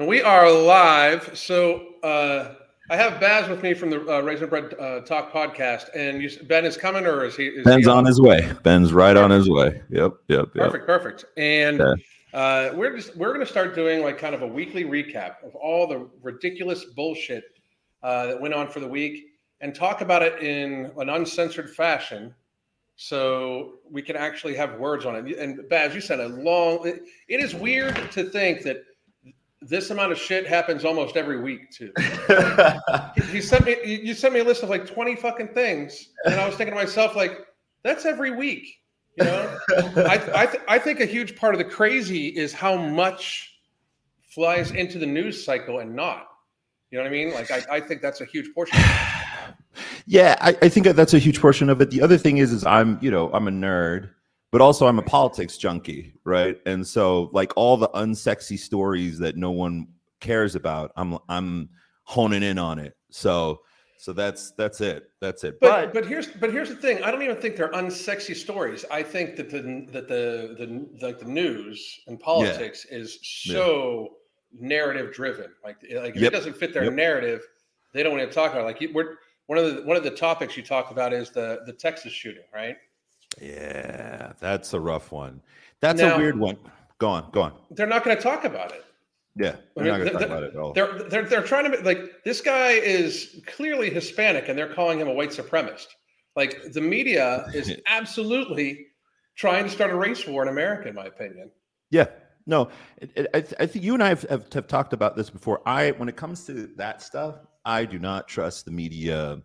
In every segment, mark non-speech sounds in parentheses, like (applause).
We are live. So uh, I have Baz with me from the uh, Raisin Bread uh, Talk podcast, and you, Ben is coming, or is he? Is Ben's he on his way. Ben's right on his way. Yep, yep, yep. Perfect, perfect. And Yeah. uh, we're just we're going to start doing like kind of a weekly recap of all the ridiculous bullshit uh, that went on for the week, and talk about it in an uncensored fashion, so we can actually have words on it. And Baz, you said a long. It, it is weird to think that this amount of shit happens almost every week too. (laughs) You sent me you sent me a list of like 20 fucking things, and I was thinking to myself, like, that's every week. You know, I I, th- I think a huge part of the crazy is how much flies into the news cycle and not. You know what I mean? Like, I, I think that's a huge portion. (sighs) yeah, I, I think that's a huge portion of it. The other thing is, is I'm, you know, I'm a nerd, but also I'm a politics junkie, right? And so, like all the unsexy stories that no one cares about, I'm, I'm honing in on it. So, so that's that's it. That's it. But but here's but here's the thing. I don't even think they're unsexy stories. I think that the that the the like the news and politics is so narrative driven. Like like if Yep. it doesn't fit their Yep. narrative, they don't want to talk about it. Like we're one of the one of the topics you talk about is the the Texas shooting, right? Yeah, that's a rough one. That's Now- a weird one. Go on, go on. They're not going to talk about it. Yeah, we're not gonna talk about it at all. They're they're they're trying to be- like this guy is clearly Hispanic, and they're calling him a white supremacist. Like the media is (laughs) absolutely trying to start a race war in America, in my opinion. Yeah, no, it, it, I, th- I think you and I have, have, have talked about this before. I, when it comes to that stuff, I do not trust the media,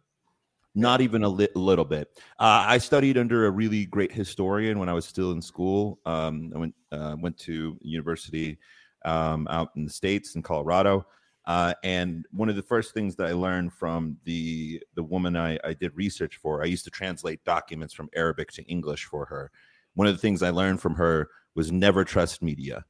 not even a li- little bit. Uh, I studied under a really great historian when I was still in school. Um, I went uh, went to university um, out in the states in Colorado. Uh, and one of the first things that I learned from the the woman I, I did research for, I used to translate documents from Arabic to English for her. One of the things I learned from her was never trust media.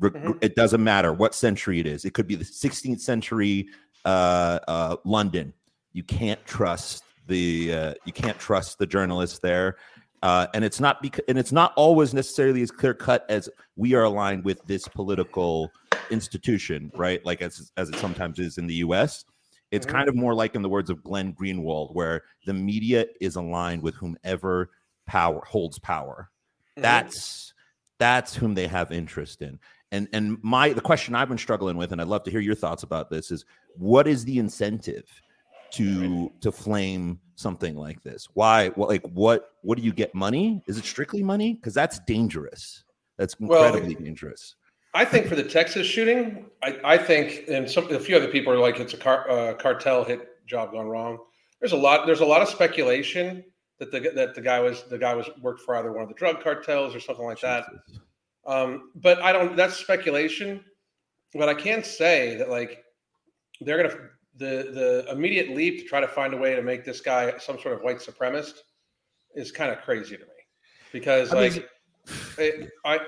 Re- Mhm. It doesn't matter what century it is. It could be the 16th century uh, uh, London. You can't trust the uh, you can't trust the journalists there, uh, and it's not because and it's not always necessarily as clear cut as we are aligned with this political institution, right? Like as as it sometimes is in the U.S. It's Mhm. kind of more like in the words of Glenn Greenwald, where the media is aligned with whomever power holds power Mhm. that's that's whom they have interest in and and my the question i've been struggling with and i'd love to hear your thoughts about this is what is the incentive to to flame something like this why what like what what do you get money is it strictly money because that's dangerous that's Well, incredibly dangerous I think for the Texas shooting, I, I think, and some a few other people are like it's a car, uh, cartel hit job gone wrong. There's a lot. There's a lot of speculation that the that the guy was the guy was worked for either one of the drug cartels or something like that. Um, but I don't. That's speculation. But I can say that like they're gonna the the immediate leap to try to find a way to make this guy some sort of white supremacist is kind of crazy to me because I mean, like it, I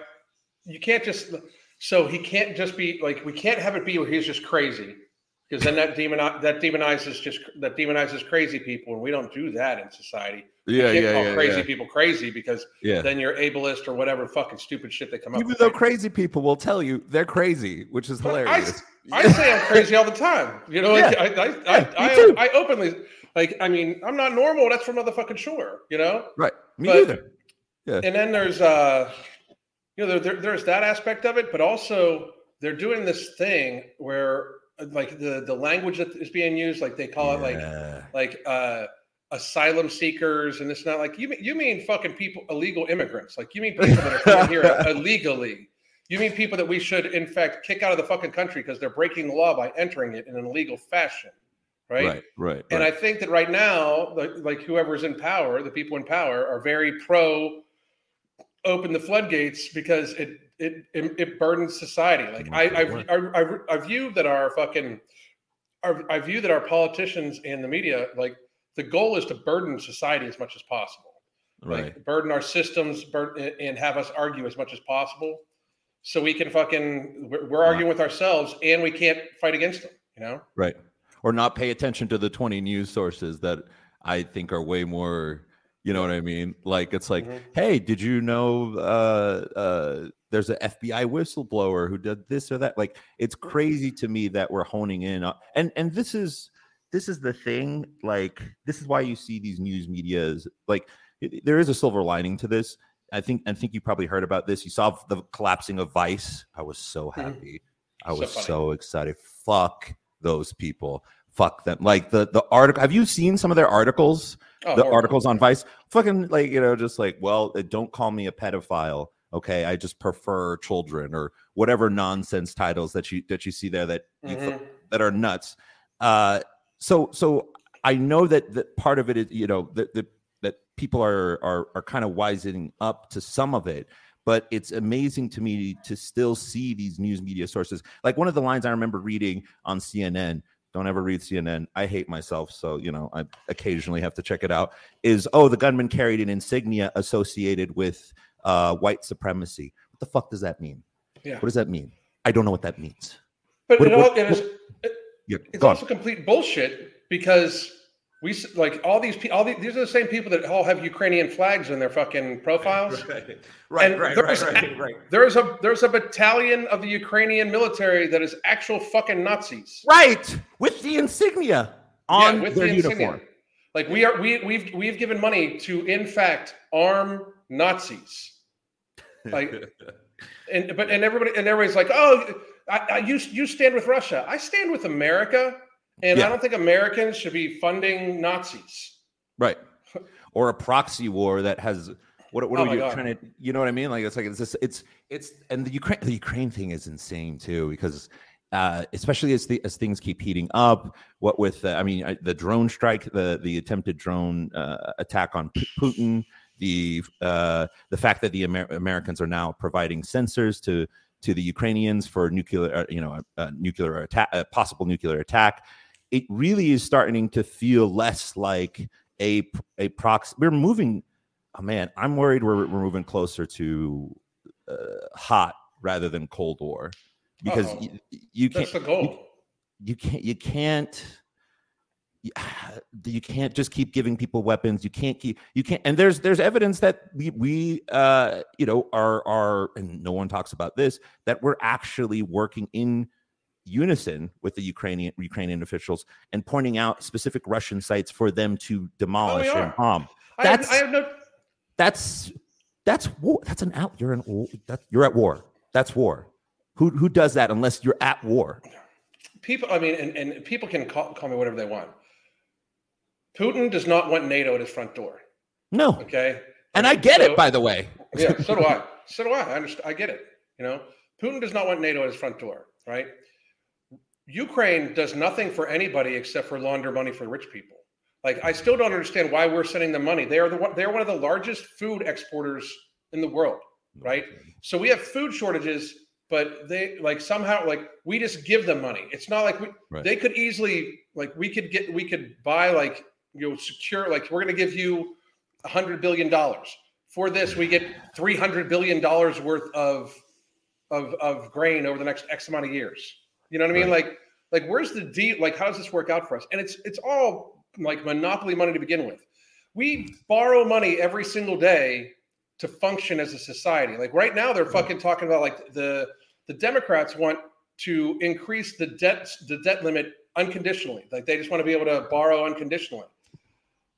you can't just so he can't just be like we can't have it be where he's just crazy because then that demon that demonizes just that demonizes crazy people and we don't do that in society. Yeah you can't yeah call yeah crazy yeah, people crazy because yeah. then you're ableist or whatever fucking stupid shit they come up even with. though crazy people will tell you they're crazy which is Well, I- hilarious I say I'm crazy all the time. You know, like, Yeah. I, I, Yeah, I, I. I, openly like. I mean, I'm not normal. That's for motherfucking sure. You know. right me But- neither And then there's uh, you know, there, there, there's that aspect of it, but also they're doing this thing where uh, like the the language that is being used, like they call it like like uh asylum seekers and it's not like you mean you mean fucking people illegal immigrants. Like you mean people that are coming here (laughs) illegally. You mean people that we should in fact kick out of the fucking country because they're breaking the law by entering it in an illegal fashion right, right right and right. i think that right now like, like whoever's in power the people in power are very pro open the floodgates because it it it, it burdens society. Like I, I I I I view that our fucking our, I view that our politicians and the media like the goal is to burden society as much as possible right like burden our systems burden, and have us argue as much as possible so we can fucking we're, we're arguing with ourselves and we can't fight against them you know Right. Or not pay attention to the 20 news sources that I think are way more, you know what I mean? Like it's like, Mhm. hey, did you know uh uh there's an FBI whistleblower who did this or that. Like it's crazy to me that we're honing in on, and and this is this is the thing. Like this is why you see these news medias. Like it- there is a silver lining to this. I think I think you probably heard about this. You saw the collapsing of Vice. I was so Mhm. happy. I was funny. so excited. Fuck those people. Fuck them. Like the the article. Have you seen some of their articles? Oh, the horrible. articles on Vice, fucking like you know, just like, well, uh, don't call me a pedophile. Okay, I just prefer children or whatever nonsense titles that you that you see there that you th- Mhm. that are nuts. Uh, so so I know that that part of it is you know that that that people are are are kind of wising up to some of it. But it's amazing to me to still see these news media sources. Like one of the lines I remember reading on CNN. Don't ever read CNN. I hate myself, so you know I occasionally have to check it out. Is oh the gunman carried an insignia associated with uh, white supremacy. What the fuck does that mean? Yeah. What does that mean? I don't know what that means. But What- it, all, what- it is, it- Yeah, it's also complete bullshit because we like all these people. All these, these are the same people that all have Ukrainian flags in their fucking profiles. (laughs) Right, And right, there's- right, right, right. (laughs) There's a there's a battalion of the Ukrainian military that is actual fucking Nazis. Right, with the insignia on Yeah, with their the insignia. Like we are we we've we've given money to in fact arm Nazis. Like (laughs) and but and everybody and everybody's like, oh, I, I you you stand with Russia. I stand with America, and Yeah. I don't think Americans should be funding Nazis. right, or a proxy war that has what what Oh are you God. trying to you know what I mean? Like it's like it's just, it's it's and the Ukraine the Ukraine thing is insane too because. Uh, especially as the as things keep heating up, what with uh, I mean I, the drone strike, the the attempted drone uh, attack on P- Putin, the uh, the fact that the Amer- Americans are now providing sensors to to the Ukrainians for nuclear, uh, you know, a, a nuclear attack, a possible nuclear attack. It really is starting to feel less like a a proxy. We're moving. Oh man, I'm worried we're we're moving closer to uh, hot rather than Cold War because you, you can't goal. you can't you can't you, (sighs) you can't just keep giving people weapons. You can't keep you can't and there's there's evidence that we we uh you know are are and no one talks about this that we're actually working in unison with the ukrainian ukrainian officials and pointing out specific russian sites for them to demolish and are. bomb. I have, That's- I have no. that's that's war that's an out you're war that, you're at war. That's war. Who who does that unless you're at war? People i mean and, and people can call, call me whatever they want putin does not want nato at his front door. No. Okay? And i get So- it by the way. Yeah (laughs) so do i. So do i. I understand i get it you know? Putin does not want nato at his front door right? Ukraine does nothing for anybody except for launder money for rich people. Like i still don't understand why we're sending them money. They are the one they are one of the largest food exporters in the world right? So we have food shortages but they like somehow like we just give them money. It's not like we Right. they could easily like we could get we could buy like you know secure like we're going to give you a hundred billion dollars. For this we get 300 billion dollars worth of of of grain over the next x amount of years. You know what i mean? Like like where's the deal? Like how does this work out for us? And it's it's all like monopoly money to begin with. We borrow money every single day to function as a society. Like right now they're fucking talking about like the the democrats want to increase the debt the debt limit unconditionally. Like they just want to be able to borrow unconditionally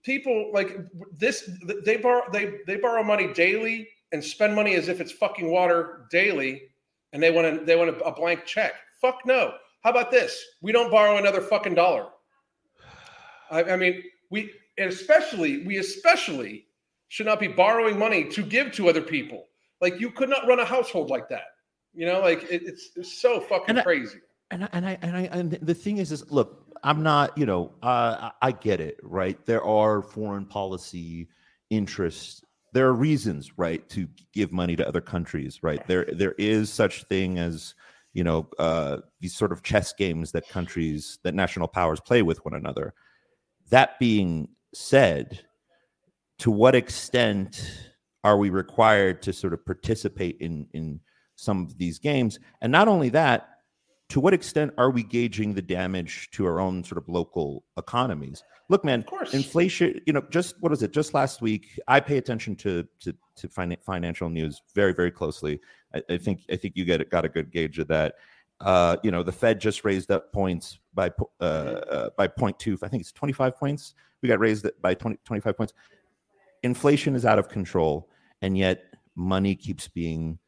people like this they borrow they they borrow money daily and spend money as if it's fucking water daily and they want to they want a, a blank check. Fuck no. How about this? We don't borrow another fucking dollar. I, I mean we especially we especially should not be borrowing money to give to other people. Like you could not run a household like that. You know like it, it's, it's so fucking And I- crazy. and I, and I and I and the thing is is look i'm not you know uh, i get it right? There are foreign policy interests. There are reasons right to give money to other countries right? There there is such thing as you know uh, these sort of chess games that countries that national powers play with one another. That being said to what extent are we required to sort of participate in in some of these games? And not only that to what extent are we gauging the damage to our own sort of local economies? Look, man, inflation. You know, just what was it? Just last week, I pay attention to to to fin- financial news very very closely. I, I think I think you get got a good gauge of that. Uh, you know, the Fed just raised up points by uh, uh, by 0.2. I think it's 25 points. We got raised by 20, 25 points. Inflation is out of control, and yet money keeps being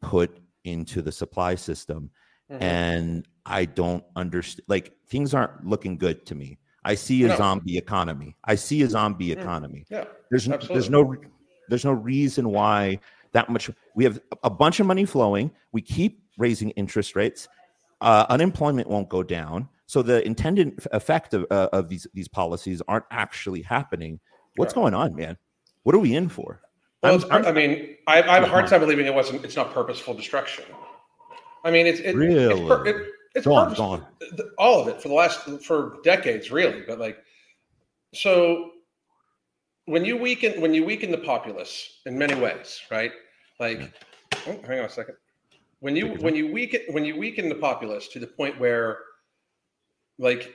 put into the supply system Mhm. and I don't understand. Like things aren't looking good to me. I see a No. zombie economy. I see a zombie Mm. economy. yeah. There's n- there's no there's no reason why that much. We have a bunch of money flowing. We keep raising interest rates. Uh, unemployment won't go down. So the intended effect of, uh, of these these policies aren't actually happening. What's Right. going on, man? What are we in for? Well, I'm- I'm- I mean, I, I have a hard time believing it wasn't. It's not purposeful destruction. I mean, it's it, Really? It's, pur- it, it's Go on, purposeful. go on. All of it for the last for decades, really. But like, so when you weaken when you weaken the populace in many ways, right? Like, oh, hang on a second. When you when you weaken when you weaken the populace to the point where, like,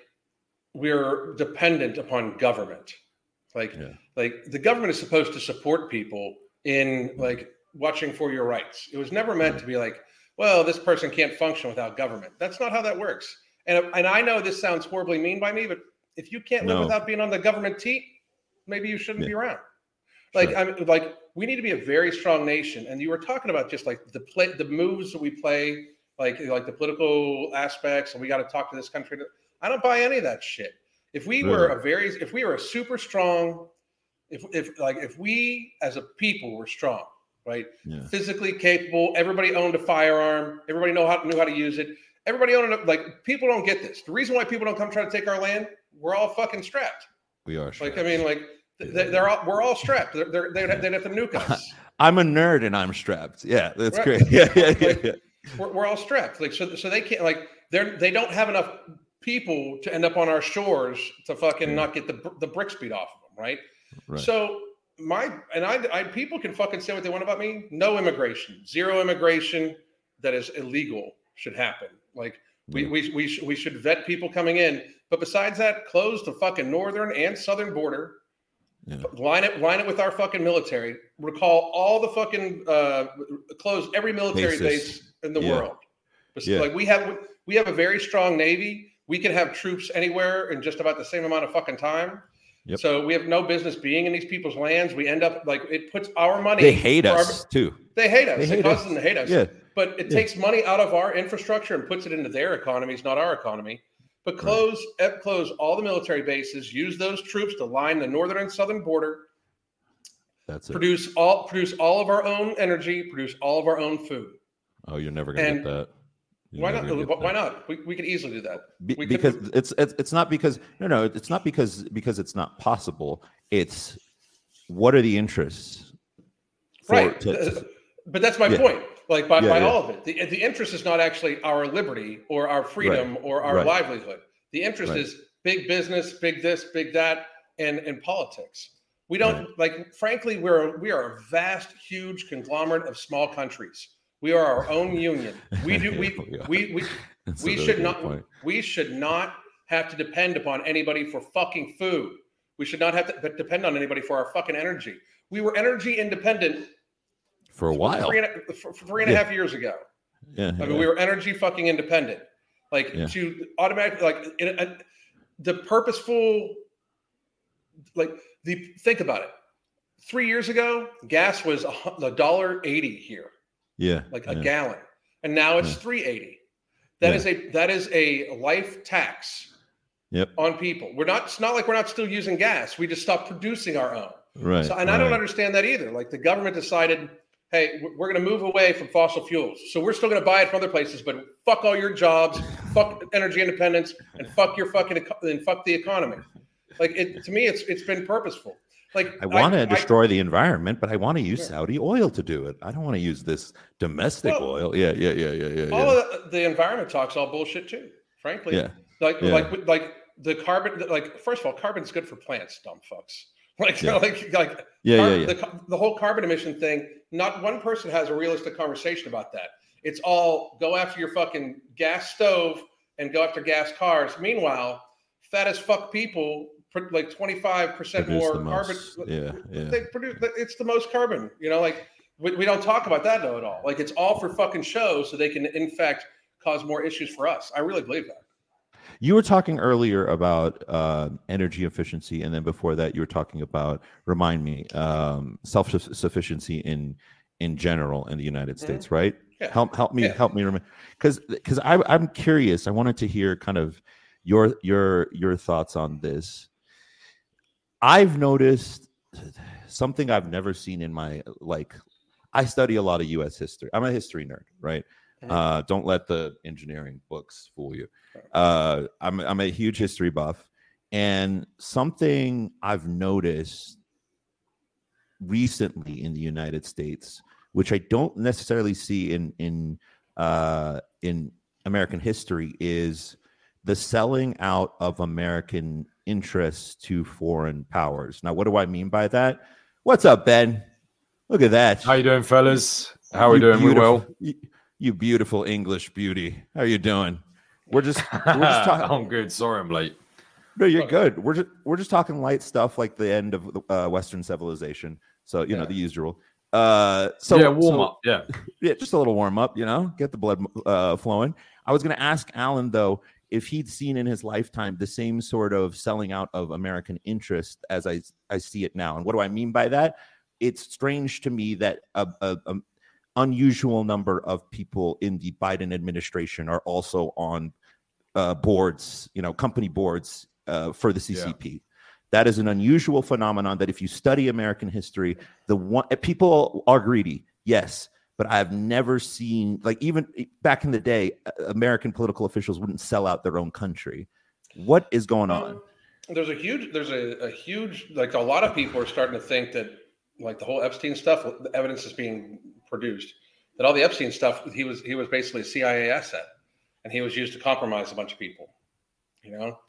we're dependent upon government, like Yeah. like the government is supposed to support people in like watching for your rights. It was never meant to be like, well, this person can't function without government. That's not how that works. And and I know this sounds horribly mean by me, but if you can't live No. without being on the government teat, maybe you shouldn't Yeah. be around. Like Sure. I'm like we need to be a very strong nation. And you were talking about just like the play the moves that we play, like like the political aspects, and we got to talk to this country. I don't buy any of that shit. If we were a very if we were a super strong, if if like if we as a people were strong, right? Yeah. physically capable. Everybody owned a firearm. Everybody know how knew how to use it. Everybody owned it. Like people don't get this. The reason why people don't come try to take our land, we're all fucking strapped. We are. Like I mean, like th- they, they're all we're all strapped. They're, they're, they'd, they'd have to nuke (laughs) us. I'm a nerd and I'm strapped. Yeah, that's Right. great. (laughs) Yeah, yeah, yeah, Like- yeah. We're, we're all strapped. Like so, so they can't like they're they don't have enough people to end up on our shores to fucking Yeah. not get the the bricks beat off of them, right? Right. So my and I, I people can fucking say what they want about me. No immigration, zero immigration that is illegal should happen. Like we we we, sh- we should vet people coming in. But besides that, close the fucking northern and southern border. Yeah. Line it line it with our fucking military. Recall all the fucking uh, close every military Bases. base in the Yeah. world. Yeah. Like we have we have a very strong navy. We can have troops anywhere in just about the same amount of fucking time. Yep. So we have no business being in these people's lands. We end up like it puts our money. They hate for our- us too. they hate us. They it hate causes us. them to hate us. Yeah. But it Yeah. takes money out of our infrastructure and puts it into their economies, not our economy. But close eh, close all the military bases. Use those troops to line the northern and southern border. That's it. Produce all produce all of our own energy. Produce all of our own food. Oh, you're never gonna And get that. You're Why not? Why that. not? We, we could easily do that. Be- we could- because it's, it's it's not because no no it's not because because it's not possible. It's what are the interests? for- right. to- to- uh, but that's my Yeah. point. Like by, Yeah, by yeah. all of it, the, the interest is not actually our liberty or our freedom or our Right. livelihood. The interest Right. is big business, big this, big that, and and politics. We don't like. Frankly, we're we are a vast, huge conglomerate of small countries. We are our own union. (laughs) We do. We Yeah, we we That's we should not point. we should not have to depend upon anybody for fucking food. We should not have to depend on anybody for our fucking energy. We were energy independent for a while. three and a, for, three and a half years ago. Yeah, I mean, yeah. we were energy fucking independent. Like Yeah. to automatically, like in a, the purposeful, like the think about it. Three years ago, gas was a dollar eighty here, yeah, like a gallon, and now it's Yeah. three eighty. That Yeah. is a that is a life tax Yep. on people. We're not. It's not like we're not still using gas. We just stopped producing our own. Right. So, and I don't understand that either. Like the government decided, hey, we- we're going to move away from fossil fuels. So we're still going to buy it from other places, but fuck all your jobs, fuck energy independence, and fuck your fucking and fuck the economy. Like it to me, it's it's been purposeful. Like I want to I- destroy the environment, but I want to use Yeah. Saudi oil to do it. I don't want to use this domestic Well, oil. Yeah, yeah, yeah, yeah, yeah. all yeah. the, the environment talks all bullshit too. Frankly, yeah. like Yeah. like like the carbon. Like first of all, carbon's good for plants. Dumb fucks. (laughs) Like Yeah. like like Yeah, Car- yeah, yeah. The, the whole carbon emission thing, not one person has a realistic conversation about that. it's all go after your fucking gas stove and go after gas cars. Meanwhile, fat as fuck people like 25% Produce more carbon. Yeah, yeah. They produce it's the most carbon, you know, like we, we don't talk about that though at all. Like it's all for fucking show so they can in fact cause more issues for us. I really believe that. You were talking earlier about uh, energy efficiency, and then before that, you were talking about remind me um, self sufficiency in in general in the United States, right? Mm-hmm. Yeah. Help help me Yeah. help me remember because because I'm curious. I wanted to hear kind of your your your thoughts on this. I've noticed something I've never seen in my like. I study a lot of U.S. history. I'm a history nerd, right? Uh, don't let the engineering books fool you. Uh, I'm I'm a huge history buff, and something I've noticed recently in the United States, which I don't necessarily see in in uh, in American history, is the selling out of American interests to foreign powers. Now, what do I mean by that? What's up, Ben? Look at that. How you doing, fellas? How are we doing? We well. You, you beautiful English beauty. How you doing? We're just we're just (laughs) talking. I'm good. Sorry, I'm late. No, you're good. We're just we're just talking light stuff like the end of uh, Western civilization. So you know the usual. Uh, so yeah, warm so- up. Yeah. (laughs) Yeah, just a little warm up. You know, get the blood uh, flowing. I was going to ask Alan though if he'd seen in his lifetime the same sort of selling out of American interest as I I see it now. And what do I mean by that? It's strange to me that a, a, a unusual number of people in the Biden administration are also on uh, boards, you know, company boards uh, for the Yeah. CCP. That is an unusual phenomenon. That if you study American history, the one people are greedy, yes, but I've never seen like even back in the day, American political officials wouldn't sell out their own country. What is going on? There's a huge, there's a, a huge, like a lot of people are starting to think that, like the whole Epstein stuff, the evidence is being produced that all the Epstein stuff, he was he was basically a CIA asset, and he was used to compromise a bunch of people. You know,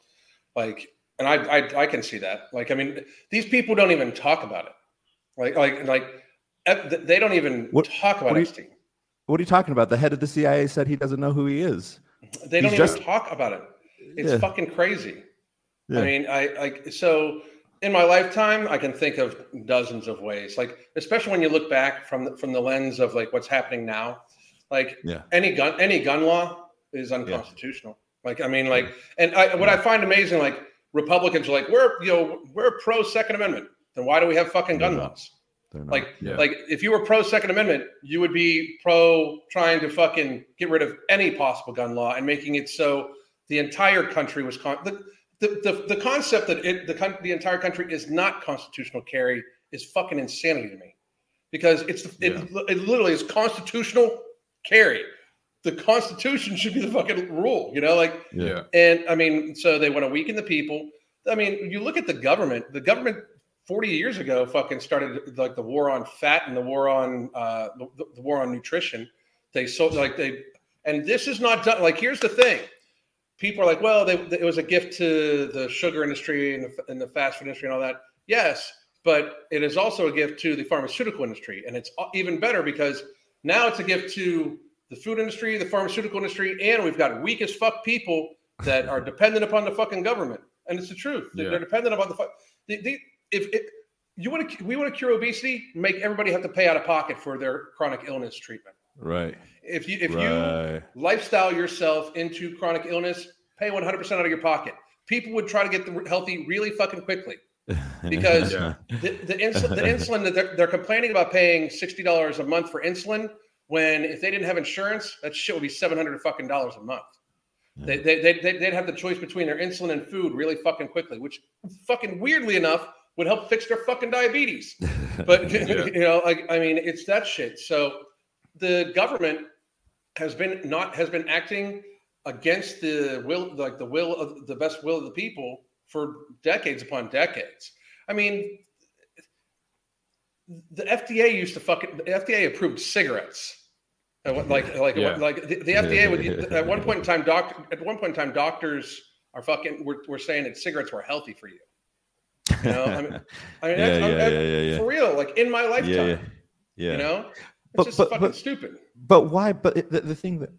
like, and I I, I can see that. Like, I mean, these people don't even talk about it. Like like like, Uh, they don't even What- talk about what do you- What are you talking about? The head of the CIA said he doesn't know who he is. They don't he's even just- talk about it. It's Yeah. fucking crazy. Yeah. I mean, I like so in my lifetime, I can think of dozens of ways. Like, especially when you look back from the, from the lens of like what's happening now. Like, Yeah. any gun any gun law is unconstitutional. Like, I mean, like, and I, what I find amazing, like Republicans are like, we're you know we're pro Second Amendment. Then why do we have fucking gun laws? Not. Like, Yeah. like if you were pro Second Amendment, you would be pro trying to fucking get rid of any possible gun law and making it so the entire country was con- the, the, the, the concept that it, the the entire country is not constitutional carry is fucking insanity to me because it's it, it literally is constitutional carry. The Constitution should be the fucking rule, you know, like Yeah. and I mean, so they want to weaken the people. I mean, you look at the government. The government 40 years ago fucking started like the war on fat and the war on uh, the, the war on nutrition. They so like they, and this is not done. Like, here's the thing: people are like, well, they, it was a gift to the sugar industry and the, and the fast food industry and all that. Yes, but it is also a gift to the pharmaceutical industry, and it's even better because now it's a gift to the food industry, the pharmaceutical industry, and we've got weak as fuck people that are dependent upon the fucking government. And it's the truth. They're, Yeah. they're dependent upon the fuck. The, the, if it, you want to, we want to cure obesity, make everybody have to pay out of pocket for their chronic illness treatment. right. If you if you lifestyle yourself into chronic illness, pay 100% out of your pocket. People would try to get the healthy really fucking quickly. (laughs) because- Yeah. The, the, insul- the insulin that they're, they're complaining about paying $60 a month for insulin when if they didn't have insurance, that shit would be 700 fucking dollars a month. They, they, they, they- they'd have the choice between their insulin and food really fucking quickly, which fucking weirdly enough would help fix their fucking diabetes. (laughs) But (laughs) Yeah. you know, like I mean, it's that shit. So the government has been not has been acting against the will, like the will of the best will of the people for decades upon decades. I mean, the FDA used to fucking the FDA approved cigarettes. Like, (laughs) like, Yeah. like the, the FDA would at one point in time, doctor at one point in time, doctors are fucking were, were saying that cigarettes were healthy for you. You know, I mean, (laughs) I mean, yeah, that's, yeah, yeah, yeah, for real, like in my lifetime, yeah, you know, it's But- just but- fucking but- stupid. but why? But it- the, the thing that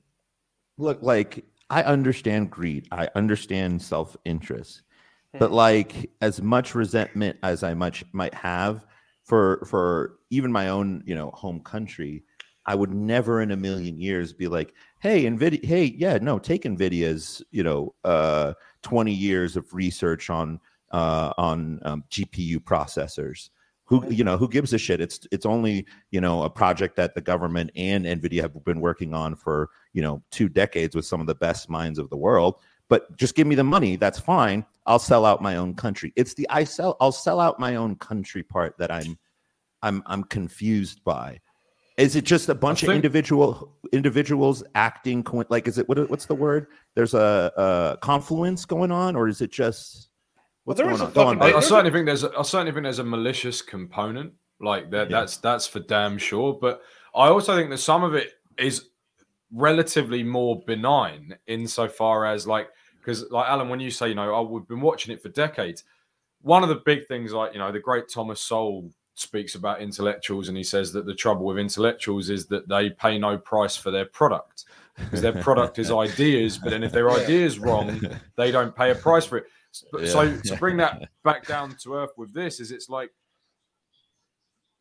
look like I understand greed. I understand self interest, but like as much resentment as I much might have for for even my own you know home country, I would never in a million years be like, hey, Nvidia, hey, yeah, no, take Nvidia's you know uh, twenty years of research on uh, on um, GPU processors. Who you know who gives a shit? It's it's only you know a project that the government and nvidia have been working on for you know two decades with some of the best minds of the world. But just give me the money that's fine. I'll sell out my own country. It's the i sell i'll sell out my own country part that i'm i'm i'm confused by. Is it just a bunch of individual individuals acting co- like is it what, what's the word? There's a, a confluence going on or is it just what's there going on Go on, I, I Blake. There's a- certainly think there's a, I certainly think there's a malicious component like that. Yeah. That's that's for damn sure. But I also think that some of it is relatively more benign insofar as like because like Alan, when you say you know oh we've been watching it for decades, one of the big things like you know the great Thomas Sowell speaks about intellectuals and he says that the trouble with intellectuals is that they pay no price for their product because their product is (laughs) ideas but then if their Yeah. ideas wrong they don't pay a price for it S- so Yeah. (laughs) to bring that back down to earth with this is it's like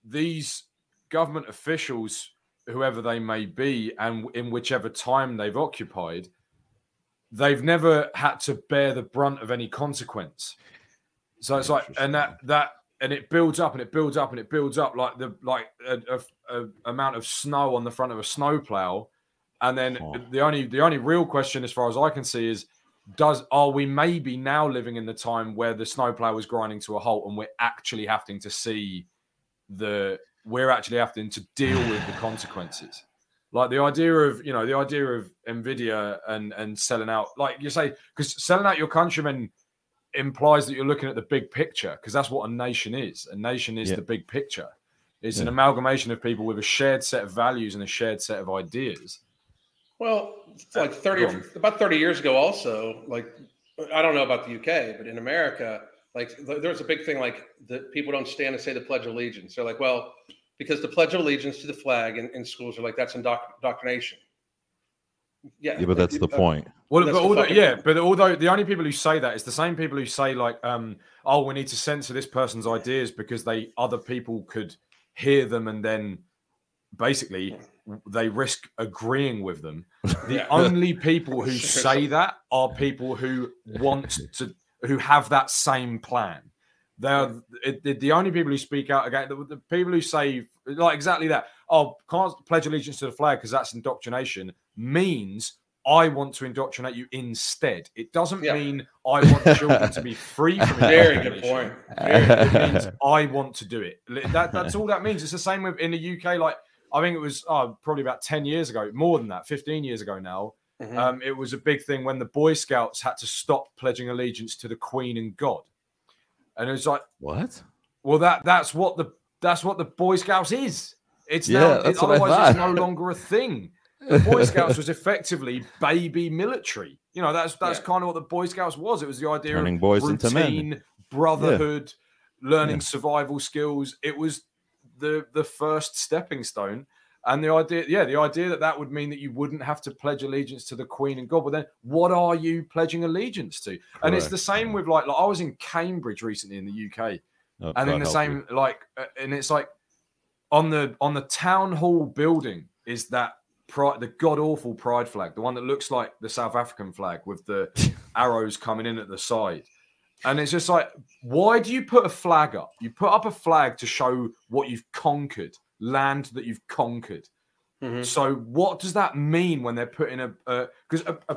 these government officials whoever they may be and in whichever time they've occupied they've never had to bear the brunt of any consequence so it's like and that that and it builds up and it builds up and it builds up like the like a, a, a amount of snow on the front of a snowplow and then Oh. the only the only real question as far as i can see is does are we maybe now living in the time where the snowplow is grinding to a halt and we're actually having to see the we're actually having to deal with the consequences? Like the idea of you know the idea of nvidia and and selling out like you say because selling out your countrymen implies that you're looking at the big picture because that's what a nation is. A nation is Yeah. the big picture. It's an amalgamation of people with a shared set of values and a shared set of ideas Well, it's like 30 Go or, about 30 years ago also, like I don't know about the UK, but in America, like th- there was a big thing like that people don't stand and say the Pledge of Allegiance. They're like, well, because the Pledge of Allegiance to the flag in, in schools are like that's indoc- indoctrination. Yeah, yeah but that's the uh, point Well, but the although, yeah, but although the only people who say that is the same people who say like, um, "Oh, we need to censor this person's ideas because they other people could hear them and then basically they risk agreeing with them." (laughs) The only people who (laughs) say that are people who want (laughs) to, who have that same plan. They're the only people who speak out again. The, the people who say like exactly that. Oh, can't pledge allegiance to the flag because that's indoctrination. Means I want to indoctrinate you instead. It doesn't Yeah. mean I want children to be free from Very good point. Very It means I want to do it. That, that's all that means. It's the same with in the UK. Like I think it was oh, probably about ten years ago, more than that, fifteen years ago now. Mhm. Um, it was a big thing when the Boy Scouts had to stop pledging allegiance to the Queen and God, and it was like, what well, that that's what the that's what the Boy Scouts is. It's Yeah, now that's what I otherwise it's no longer a thing. (laughs) The Boy Scouts was effectively baby military. You know, that's that's Yeah. kind of what the Boy Scouts was. It was the idea Turning of boys routine, into men. brotherhood, learning Yeah. survival skills. It was the the first stepping stone. And the idea, yeah, the idea that that would mean that you wouldn't have to pledge allegiance to the Queen and God. But then, what are you pledging allegiance to? And it's the same with like, like I was in Cambridge recently in the UK, Oh, and in the same like uh, and it's like on the on the town hall building is that pride the god awful pride flag the one that looks like the south african flag with the (laughs) arrows coming in at the side and it's just like why do you put a flag up you put up a flag to show what you've conquered land that you've conquered Mhm. so what does that mean when they're putting a because a,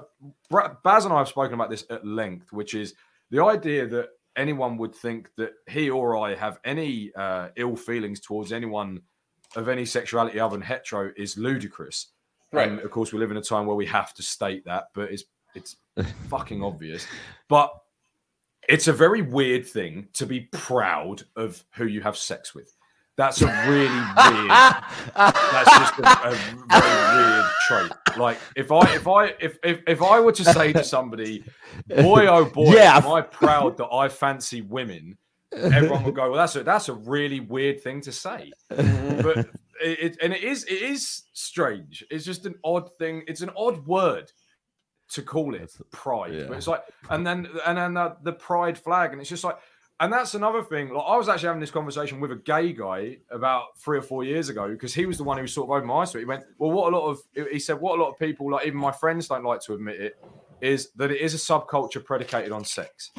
Baz and I have spoken about this at length, which is the idea that anyone would think that he or I have any uh, ill feelings towards anyone of any sexuality other than hetero is ludicrous. Right. And of course, we live in a time where we have to state that, but it's it's (laughs) fucking obvious. But it's a very weird thing to be proud of who you have sex with. That's a really (laughs) weird that's just a, a very weird trait. Like if I if I if, if if I were to say to somebody, boy oh boy, (laughs) Yeah. am I proud that I fancy women, everyone would go, Well, that's a that's a really weird thing to say. But (laughs) it, it- and it is it is strange. It's just an odd thing. It's an odd word to call it pride. yeah. But it's like, and then and then the, the pride flag, and it's just like, and that's another thing. Like I was actually having this conversation with a gay guy about three or four years ago because he was the one who sort of opened my eyes to it. He went, "Well, what a lot of," he said, "What a lot of people, like even my friends, don't like to admit it, is that it is a subculture predicated on sex.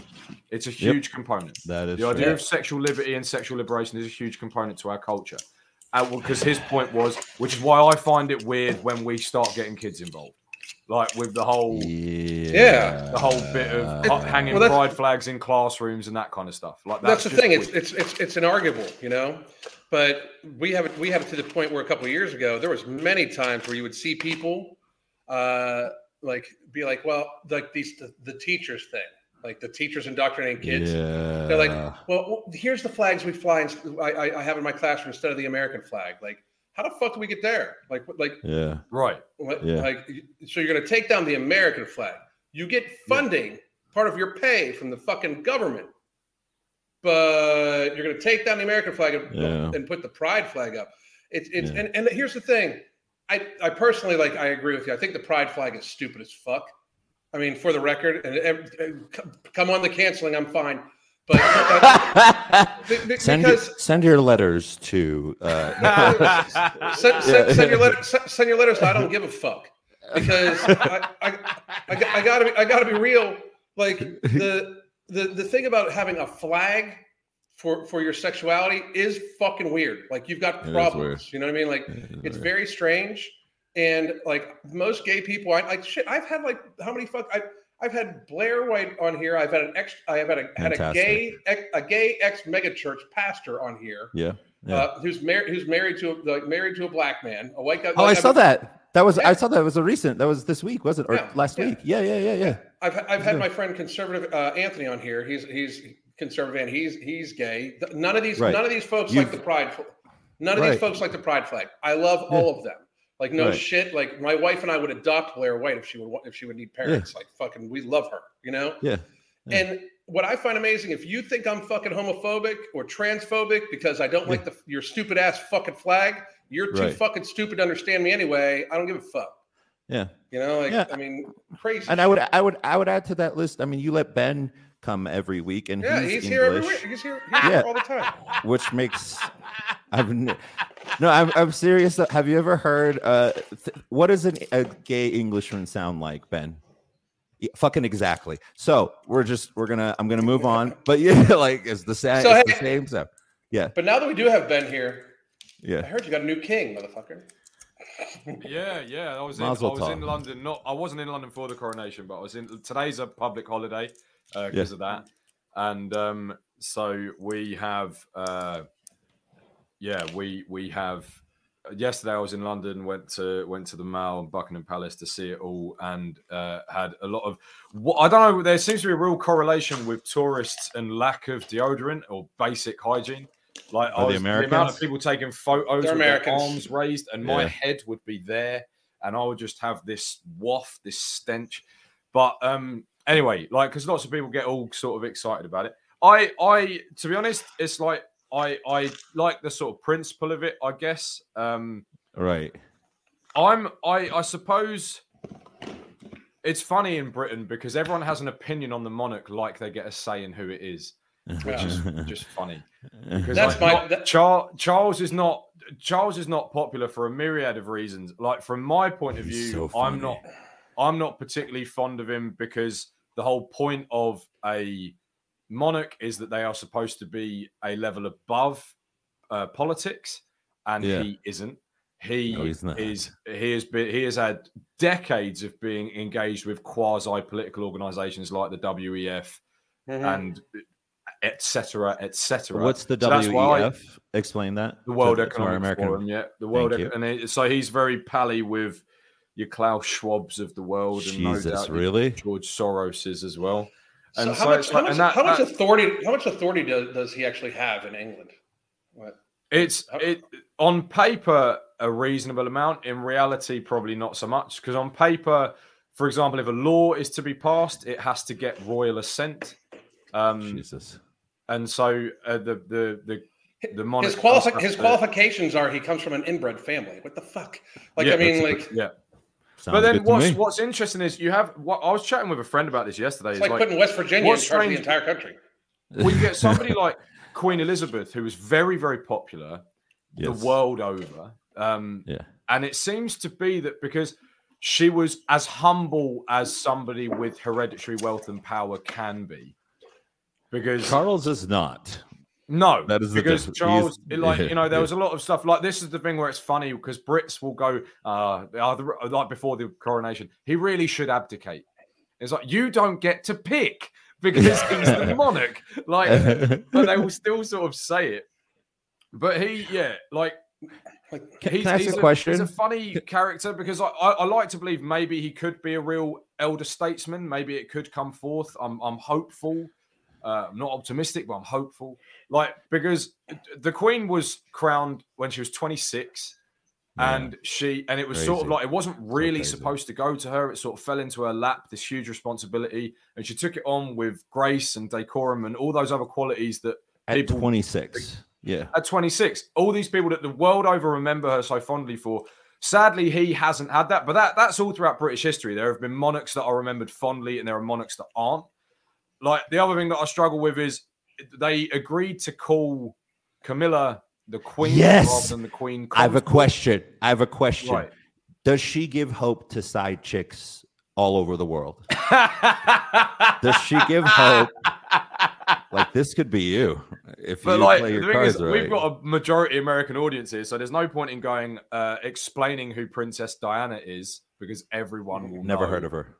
It's a Yep. huge component. That is The idea true. of sexual liberty and sexual liberation is a huge component to our culture. Because his point was, which is why I find it weird when we start getting kids involved, like with the whole yeah, the whole bit of hu- hanging well, pride flags in classrooms and that kind of stuff. Like that's, that's, the thing. It's, weird. it's it's it's inarguable, you know. But we have it. We have it to the point where a couple of years ago, there was many times where you would see people, uh, like be like, well, like these the, the teachers thing, like the teachers indoctrinating kids. Yeah. They're like, well, well, here's the flags we fly. In, I, I I have in my classroom instead of the American flag. Like, how the fuck do we get there? Like, like, yeah, right. what, Yeah. like, so you're gonna take down the American flag. You get funding, part of your pay from the fucking government, but you're gonna take down the American flag and, Yeah. and put the pride flag up. It's it's Yeah. and, and here's the thing. I, I personally like I agree with you. I think the pride flag is stupid as fuck. I mean, for the record, and, and, and come on the canceling, I'm fine. But (laughs) be- be- send your, send your letters to. Uh, (laughs) send, send, send your letter, send, your letters. I don't give a fuck because I, I, I, I gotta be, I gotta be real. Like the the the thing about having a flag for for your sexuality is fucking weird. Like you've got problems. You know what I mean? Like it's very strange. And like most gay people, I like shit. I've had like how many fuck? I, I've had Blair White on here. I've had an ex. I have had a had a gay ex, a gay ex megachurch pastor on here. yeah. Yeah. Uh, who's married? Who's married to a, like married to a black man, a white guy. oh, I saw I've- that. That was I saw that was a recent. That was this week, was it, or Yeah, last yeah. week? Yeah, yeah, yeah, yeah. I've I've had Yeah. my friend conservative uh, Anthony on here. He's he's conservative and he's he's gay. None of these Right. none of these folks You've- like the pride. None of Right. these folks like the pride flag. I love Yeah. all of them. Like no Right. shit. Like my wife and I would adopt Blair White if she would if she would need parents. Like fucking, we love her. You know. Yeah. Yeah. And what I find amazing, if you think I'm fucking homophobic or transphobic because I don't like the your stupid ass fucking flag, you're too Right. fucking stupid to understand me anyway. I don't give a fuck. Yeah. You know, like Yeah. I mean, crazy. And I would I would I would add to that list. I mean, you let Ben come every week, and Yeah, he's, he's, here every English, week. He's here, he's Yeah. here all the time. which makes I've no, I'm I'm serious. Have you ever heard uh th- what does an, a gay Englishman sound like, Ben? Yeah, fucking exactly. So we're just we're gonna I'm gonna move on, but yeah, (laughs) like it's the same. So, it's the same stuff. Yeah, But now that we do have Ben here, yeah, I heard you got a new king, motherfucker. Yeah, yeah. I was in, I Mazel was in. London. Not I wasn't in London for the coronation, but I was in. Today's a public holiday because Yes. of that, and um, so we have. Uh, yeah, we we have. Yesterday I was in London. Went to went to the Mall and Buckingham Palace to see it all, and uh, had a lot of. What I don't know. There seems to be a real correlation with tourists and lack of deodorant or basic hygiene. Like I Are the was, the amount of people taking photos They're with their arms raised, and my Yeah. head would be there, and I would just have this waft, this stench. But um, anyway, like because lots of people get all sort of excited about it. I, I, to be honest, it's like I, I like the sort of principle of it. I guess. Um, Right. I'm, I, I suppose. It's funny in Britain because everyone has an opinion on the monarch, like they get a say in who it is, which is (laughs) just funny. (laughs) Because That's like, my- not- that- Charles, Charles is not Charles is not popular for a myriad of reasons. Like from my point of He's view, so I'm not I'm not particularly fond of him because the whole point of a monarch is that they are supposed to be a level above uh, politics, and Yeah. he isn't. He No, he's not. is he has been he has had decades of being engaged with quasi political organizations like the WEF Mhm. and etc etc What's the So that's I- WEF? Explain that. the World to- to our Economic American- Forum, yeah, the World, Thank Eco- and it, so he's very pally with your Klaus Schwabs of the world, and no Jesus, doubt really? George Soros's as well. So And how so much, how like- much, and that- how much that- authority? How much authority does, does he actually have in England? What? It's How- it on paper a reasonable amount. In reality, probably not so much because on paper, for example, if a law is to be passed, it has to get royal assent. Um, Jesus. and so uh, the the the the monarch. His, qualifi- his qualifications are he comes from an inbred family. What the fuck? Like Yeah, I mean, that's like yeah. Sounds But then what's what's interesting is you have what I was chatting with a friend about this yesterday. it's like, like, putting West Virginia in charge of the entire country. (laughs) well, you get somebody (laughs) like Queen Elizabeth, who was very, very popular Yes. the world over. Um, Yeah. and it seems to be that because she was as humble as somebody with hereditary wealth and power can be. Because Charles is not. No, That is because difference. Charles, is- (laughs) like you know, there yeah. was a lot of stuff like this is the thing where it's funny because Brits will go, uh, either- like before the coronation, he really should abdicate. It's like you don't get to pick because (laughs) he's the monarch. Like, (laughs) but they will still sort of say it. But he, yeah, like Like, Can, he's, can I ask he's a question? He's a funny character because I, I, I like to believe maybe he could be a real elder statesman. Maybe it could come forth. I'm, I'm hopeful. Uh, I'm not optimistic, but I'm hopeful. Like because the Queen was crowned when she was 26, Yeah. and she and it was sort of like it wasn't really crazy. supposed to go to her. It sort of fell into her lap. This huge responsibility, and she took it on with grace and decorum and all those other qualities that At people 26. Yeah. at 26. All these people that the world over remember her so fondly for. Sadly, he hasn't had that, but that that's all throughout British history. There have been monarchs that are remembered fondly, and there are monarchs that aren't. Like the other thing that I struggle with is they agreed to call Camilla the Queen Yes! rather than the Queen. I have a question. I have a question. Right. Does she give hope to side chicks all over the world? (laughs) Does she give hope? Like this could be you if But you like play the your thing cards is, right. we've got a majority American audience here, so there's no point in going uh, explaining who Princess Diana is because everyone will Never know. heard of her.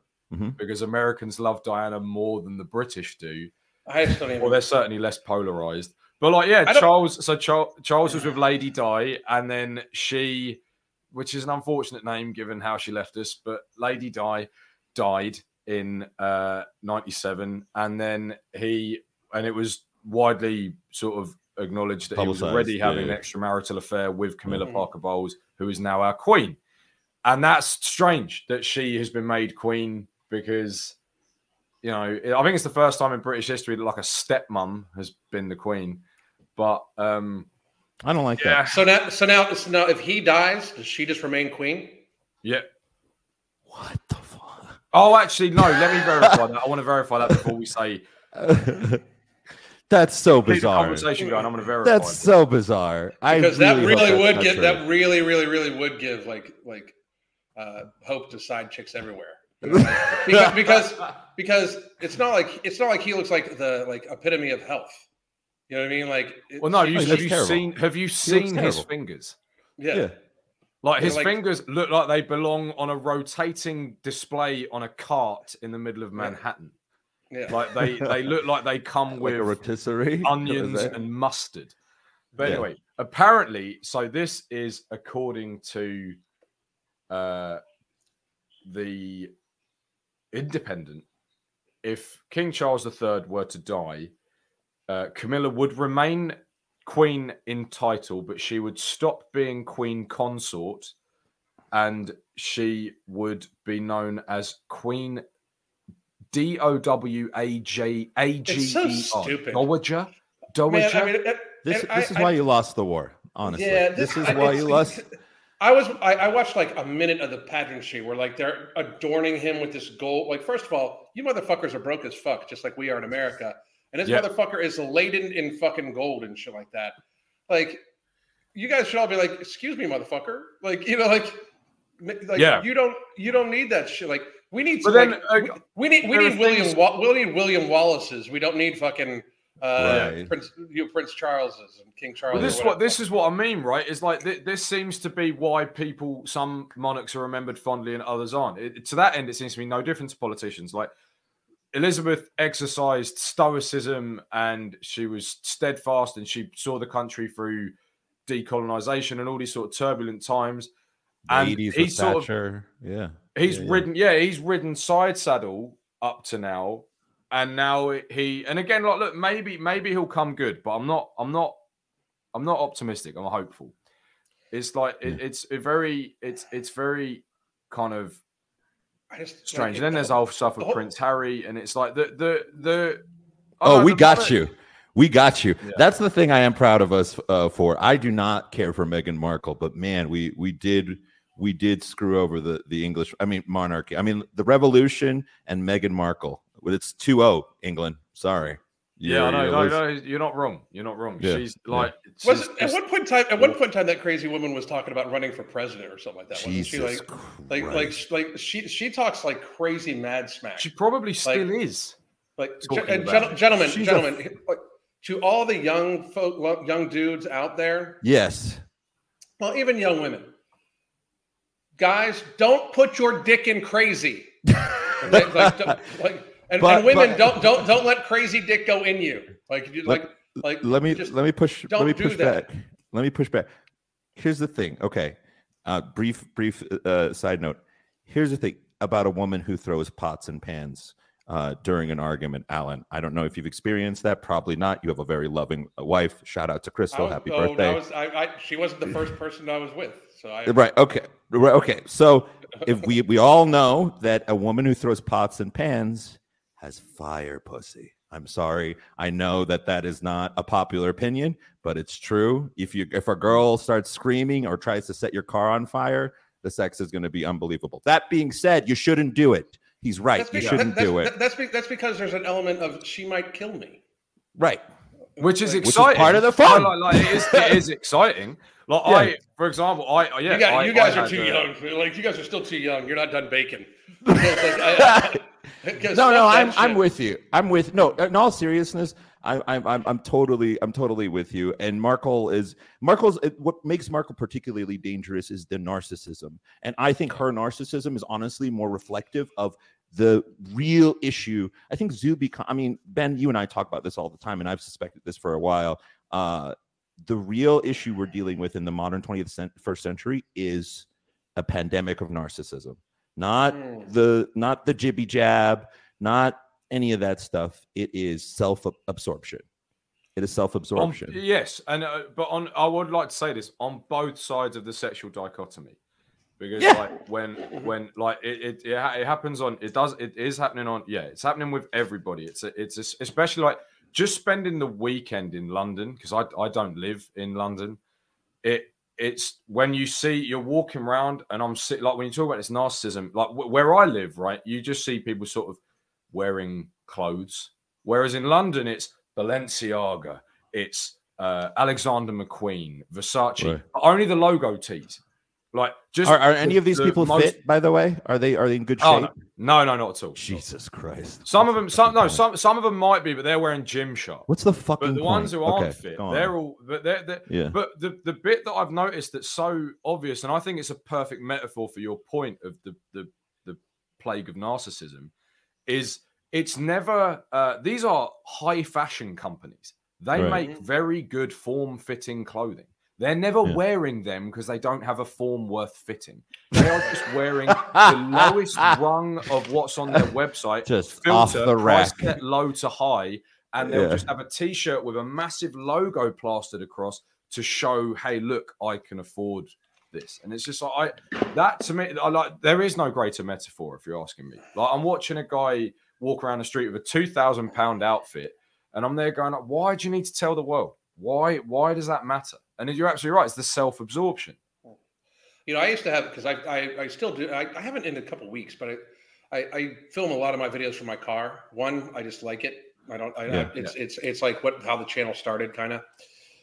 Because Americans love Diana more than the British do. I don't even. Well, they're certainly less polarized. But like, yeah, Charles. So Charles, Charles was with Lady Di, and then she, which is an unfortunate name given how she left us, but Lady Di died in uh 97 and then he and it was widely sort of acknowledged that he was already having yeah. an extramarital affair with Camilla Mhm. Parker Bowles who is now our queen and that's strange that she has been made queen because you know i think it's the first time in british history that like a stepmom has been the queen but um I don't like yeah that. so now, so now, so now, if he dies, does she just remain queen? yeah What the fuck? oh actually no let me verify that i want to verify that before we say (laughs) That's so keep the bizarre. conversation going i'm going to verify That's so bizarre. I Because really that hope really would not give true. that really, really, really would give like like uh, hope to side chicks everywhere. You know, like, because, because because it's not like it's not like he looks like the like epitome of health. You know what I mean? Like, it- well no she- you, have you terrible. seen have you seen his fingers yeah. Yeah. like Yeah, his like- fingers look like they belong on a rotating display on a cart in the middle of manhattan yeah. like they they (laughs) look like they come Like with a rotisserie. (laughs) onions and mustard. But Yeah. anyway, apparently, so this is according to uh, the Independent. If King Charles III were to die, uh, Camilla would remain queen in title, but she would stop being queen consort, and she would be known as Queen D O W A J A G It's so E R. stupid. Dowager. Man, Dowager. I mean, it- This, and this I- is I- why you lost the war. Honestly, Yeah, this, is why it's- you lost. (laughs) I was I, I watched like a minute of the pageantry where like they're adorning him with this gold. Like, first of all, you motherfuckers are broke as fuck, just like we are in America. And this Yeah. motherfucker is laden in fucking gold and shit like that. Like, you guys should all be like, "Excuse me, motherfucker!" Like, you know, like, like Yeah. you don't you don't need that shit. Like, we need. But like, then, uh, we, we need we need William things- we need William Wallace's. We don't need fucking uh, Right. Prince you know, Prince Charles's and King Charles. Well, this is what this is what I mean, right? Is like th- this seems to be why people, some monarchs are remembered fondly and others aren't. It, to that end, it seems to be no different to politicians. Like Elizabeth exercised stoicism and she was steadfast and she saw the country through decolonization and all these sort of turbulent times. And he's with sort of- yeah. He's Yeah, yeah. ridden, yeah, he's ridden side saddle up to now, and now he, and again, like, look, maybe, maybe he'll come good, but I'm not, I'm not, I'm not optimistic. I'm hopeful. It's like it, Yeah. it's a very, it's it's very kind of I just, strange. like, and then there's all stuff with whole- Prince Harry, and it's like the the the. I Oh, know, we the got monarch- you. We got you. Yeah. That's the thing I am proud of us uh, for. I do not care for Meghan Markle, but man, we we did we did screw over the the English. I mean monarchy. I mean the revolution and Meghan Markle. But it's 2-0 England. Sorry. Yeah, I You're- know. you're No, losing. no, you're not wrong. You're not wrong. Yeah, She's yeah. like, Was she's it, at one point in time? At one point in time, that crazy woman was talking about running for president or something like that. Wasn't she Jesus like, like, like, like she she talks like crazy mad smack. she probably still is. like, talking gen- gen- gentlemen, She's gentlemen, like, to all the young folk, young dudes out there, yes. well, even young women, guys, don't put your dick in crazy. (laughs) Okay? like, don't- like, and, But- and women but- don't don't don't let crazy dick go in you. Like Let- like like let me let me push let me push that. back. Let me push back. Here's the thing. Okay uh brief brief uh side note. Here's the thing about a woman who throws pots and pans uh during an argument alan. I don't know if you've experienced that. Probably not. You have a very loving uh, wife. Shout out to crystal. Was- happy oh, birthday. I was, I, I, she wasn't the first person I was with, so I (laughs) right. Okay. Right. Okay. So if we we all know that a woman who throws pots and pans has fire pussy i'm sorry i know that that is not a popular opinion but it's true if you if a girl starts screaming or tries to set your car on fire the sex is going to be unbelievable that being said you shouldn't do it he's right you because- shouldn't that's, do it that's be- that's because there's an element of she might kill me. right which is Which is exciting. part of the fun. Like, like, it, is, it is exciting. Like Yeah. I, for example, I I- yeah, you, guys, I- you guys I are too young. Like you guys are still too young. You're not done baking. So (laughs) like, I- I- 'cause no, no, I'm I'm with you. I'm with no. In all seriousness, I, I'm I'm I'm totally I'm totally with you. And Markle is Markle's what makes Markle particularly dangerous is the narcissism, and I think her narcissism is honestly more reflective of the real issue. I think Zuby. I mean, Ben, you and I talk about this all the time, and I've suspected this for a while. Uh, the real issue we're dealing with in the modern 20th cent- first century is a pandemic of narcissism not Mm. the not the jibby jab not any of that stuff it is self-absorption it is self-absorption yes, and uh, but on I would like to say this on both sides of the sexual dichotomy, because Yeah. like when when like it, it it ha- it happens on it does it is happening on yeah it's happening with everybody. It's a, it's a, especially like just spending the weekend in London because I I don't live in London. It it's when you see you're walking around and I'm sit like when you talk about this narcissism like wh- where I live right you just see people sort of wearing clothes whereas in London it's Balenciaga it's uh, Alexander McQueen Versace Right. only the logo tees like just are, are any the- of these the people most- fit by the way are they are they in good shape oh, no. no no not at all jesus christ some of them some no point? some some of them might be but they're wearing gym shorts what's the fucking but the ones who aren't Okay, fit they're all but they're, they're yeah But the, the bit that I've noticed that's so obvious, and I think it's a perfect metaphor for your point of the the, the plague of narcissism, is it's never uh, these are high fashion companies. They Right. make very good form fitting clothing. They're never Yeah. wearing them because they don't have a form worth fitting. (laughs) They are just wearing the lowest rung of what's on their website, just off filter, the price rack set low to high, and they'll Yeah. just have a T-shirt with a massive logo plastered across to show, "Hey, look, I can afford this." And it's just like I that to me, I like. There is no greater metaphor if you're asking me. Like I'm watching a guy walk around the street with a two thousand pound outfit, and I'm there going, like, "Why do you need to tell the world? Why? Why does that matter?" And you're absolutely right. It's the self-absorption. You know, I used to have because I, I I still do. I, I haven't in a couple weeks, but I, I I film a lot of my videos from my car. One, I just like it. I don't. I, Yeah. I, it's it's it's like what how the channel started, kind of.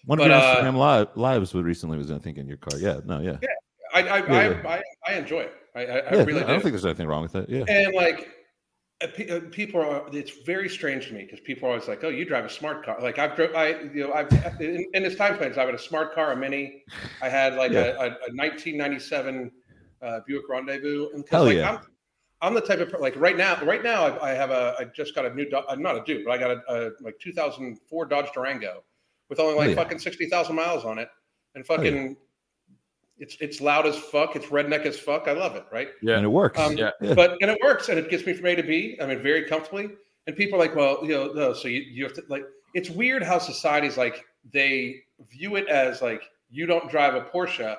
one of but, your uh, instagram live, lives was recently was i think in your car yeah no yeah I I, Yeah, yeah. I, I I enjoy it. I I, I yeah really i don't think there's anything wrong with it yeah And like, pe- people are. It's very strange to me because people are always like, "Oh, you drive a smart car." Like I've drove. I you know I've (laughs) in, in this time plans. I had a smart car, a Mini. I had like Yeah. a, a, a 1997 uh, Buick Rendezvous. And Hell like, yeah. I'm, I'm the type of like right now. Right now, I, I have a. I just got a new. Do- uh, not a Duke, but I got a, a like 2004 Dodge Durango with only like Hell yeah. fucking 60,000 miles on it, and fucking. It's it's loud as fuck. It's redneck as fuck. I love it. Right. Yeah, and it works Um, Yeah. Yeah. But and it works and it gets me from A to B. I mean, very comfortably. And people are like, well, you know, no, so you, you have to like. It's weird how society's like they view it as like you don't drive a Porsche,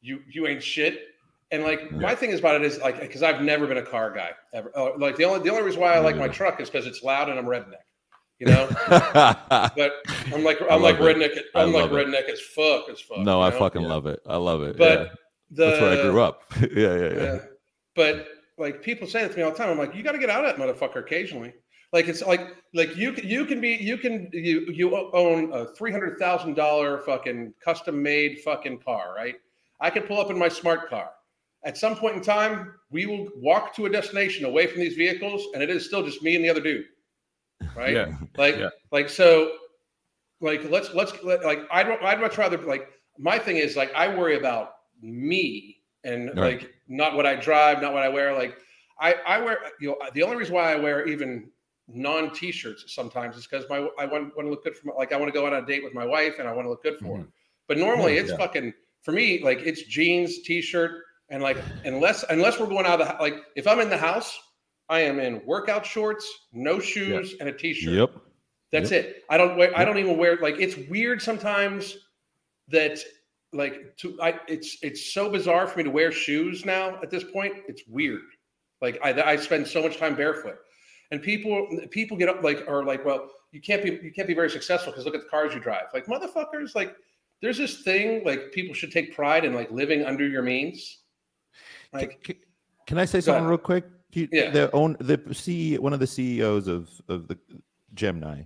you you ain't shit. And like my thing is about it is like because I've never been a car guy ever. Uh, like the only the only reason why I like my truck is because it's loud and I'm redneck. You know. (laughs) but I'm like I'm like it. redneck. I I'm like love it. redneck as fuck as fuck. no, I know? fucking Yeah. love it. I love it. But yeah. the, That's where I grew up. (laughs) yeah, yeah, yeah. Yeah. But like people say it to me all the time. I'm like, you got to get out of that motherfucker occasionally. Like it's like like you can you can be you can you you own a three hundred thousand dollar fucking custom made fucking car, right? I could pull up in my smart car. At some point in time, we will walk to a destination away from these vehicles, and it is still just me and the other dude, right? Yeah. Like, Yeah. like so, like let's let's let, like I'd I'd much rather like my thing is like I worry about me and Right. like not what I drive, not what I wear. Like I I wear you know the only reason why I wear even non t-shirts sometimes is because my I want want to look good for my, like I want to go on a date with my wife and I want to look good for mm-hmm. her. But normally Yeah, it's fucking for me like it's jeans, t-shirt, and like unless unless we're going out of the like if I'm in the house, I am in workout shorts, no shoes, and a t-shirt. Yep. That's it. I don't wear. I don't even wear. Like it's weird sometimes that like to. I it's it's so bizarre for me to wear shoes now at this point. It's weird. Like I I spend so much time barefoot, and people people get up like are like, well, you can't be you can't be very successful because look at the cars you drive. Like motherfuckers, like there's this thing like people should take pride in like living under your means. Like C- can I say something ahead. real quick? You- Yeah. The own the C one of the CEOs of of the Gemini,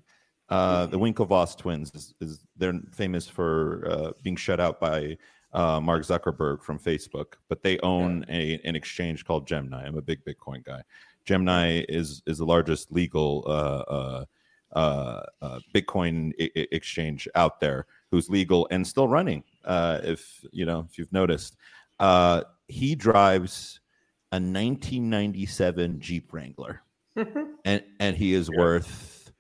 uh, the Winklevoss twins is, is they're famous for uh, being shut out by uh, Mark Zuckerberg from Facebook, but they own a an exchange called Gemini. I'm a big Bitcoin guy. Gemini is is the largest legal uh, uh, uh, uh, Bitcoin I- I- exchange out there, who's legal and still running. Uh, if you know, if you've noticed, uh, he drives a 1997 Jeep Wrangler, mm-hmm. and and he is worth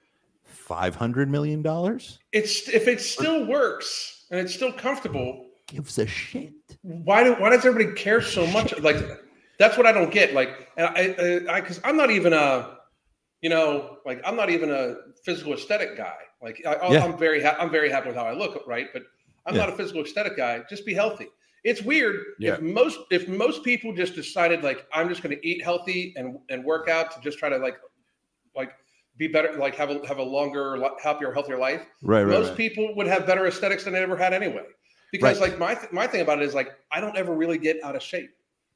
500 million dollars. it's if it still works and it's still comfortable. Gives a shit. why do why does everybody care so much? Like that's what I don't get. Like and I I because I'm not even a you know like I'm not even a physical aesthetic guy. Like I, Yeah. I'm very ha- I'm very happy with how I look, right? But I'm Yeah. not a physical aesthetic guy. Just be healthy. It's weird Yeah. if most if most people just decided like I'm just going to eat healthy and and work out to just try to like like be better like have a have a longer happier healthier life Right, right. most right. people would have better aesthetics than they ever had anyway. Because Right. like my th- my thing about it is like I don't ever really get out of shape.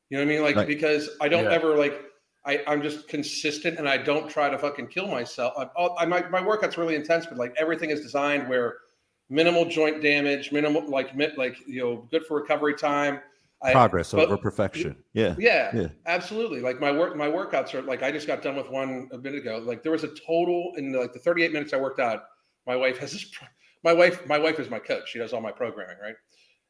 You know what I mean? Like Right. because I don't Yeah. ever like I I'm just consistent and I don't try to fucking kill myself. I, I my my workout's really intense, but like everything is designed where minimal joint damage, minimal like like you know good for recovery time. I, Progress but- over perfection. Yeah. yeah, Yeah. absolutely. Like my work, my workouts are like I just got done with one a minute ago. Like there was a total in like the 38 minutes I worked out. My wife has this. My wife, my wife is my coach. She does all my programming, right?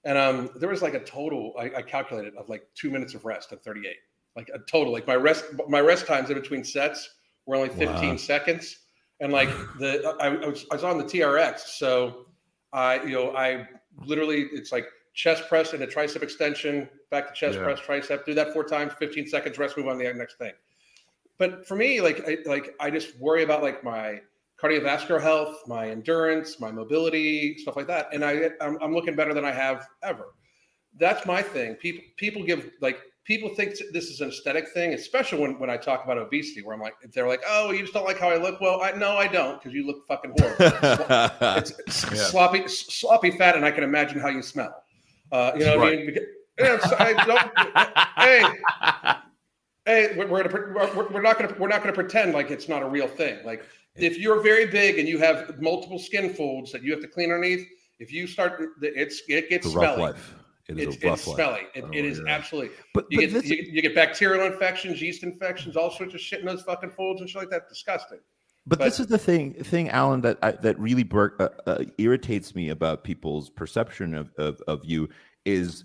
And um, there was like a total I, I calculated of like two minutes of rest at 38. Like a total. Like my rest, my rest times in between sets were only 15 Wow. seconds. And like (sighs) the I, I was I was on the TRX, so I you know I literally it's like chest press and a tricep extension, back to chest Yeah. press, tricep. Do that four times, 15 seconds, rest, move on to the next thing. But for me, like I, like I just worry about like my cardiovascular health, my endurance, my mobility, stuff like that, and I I'm, I'm looking better than I have ever. That's my thing. People people give like people think this is an aesthetic thing, especially when when I talk about obesity, where I'm like they're like, oh, you just don't like how I look. Well, I no, I don't, because you look fucking horrible. (laughs) it's s- Yeah. sloppy, sloppy fat, and I can imagine how you smell. Uh, you know what I mean? Because- I don't, hey, hey, we're, we're, gonna, we're, we're not gonna we're not gonna pretend like it's not a real thing. Like if you're very big and you have multiple skin folds that you have to clean underneath, if you start, it's it gets It's smelly. life. It It's, is a rough it's. It, it is absolutely. But, You but get, you, you get bacterial infections, yeast infections, all sorts of shit in those fucking folds and shit like that. Disgusting. but, but- this is the thing, thing, Alan, that I, that really bur- uh, uh, irritates me about people's perception of, of of you is,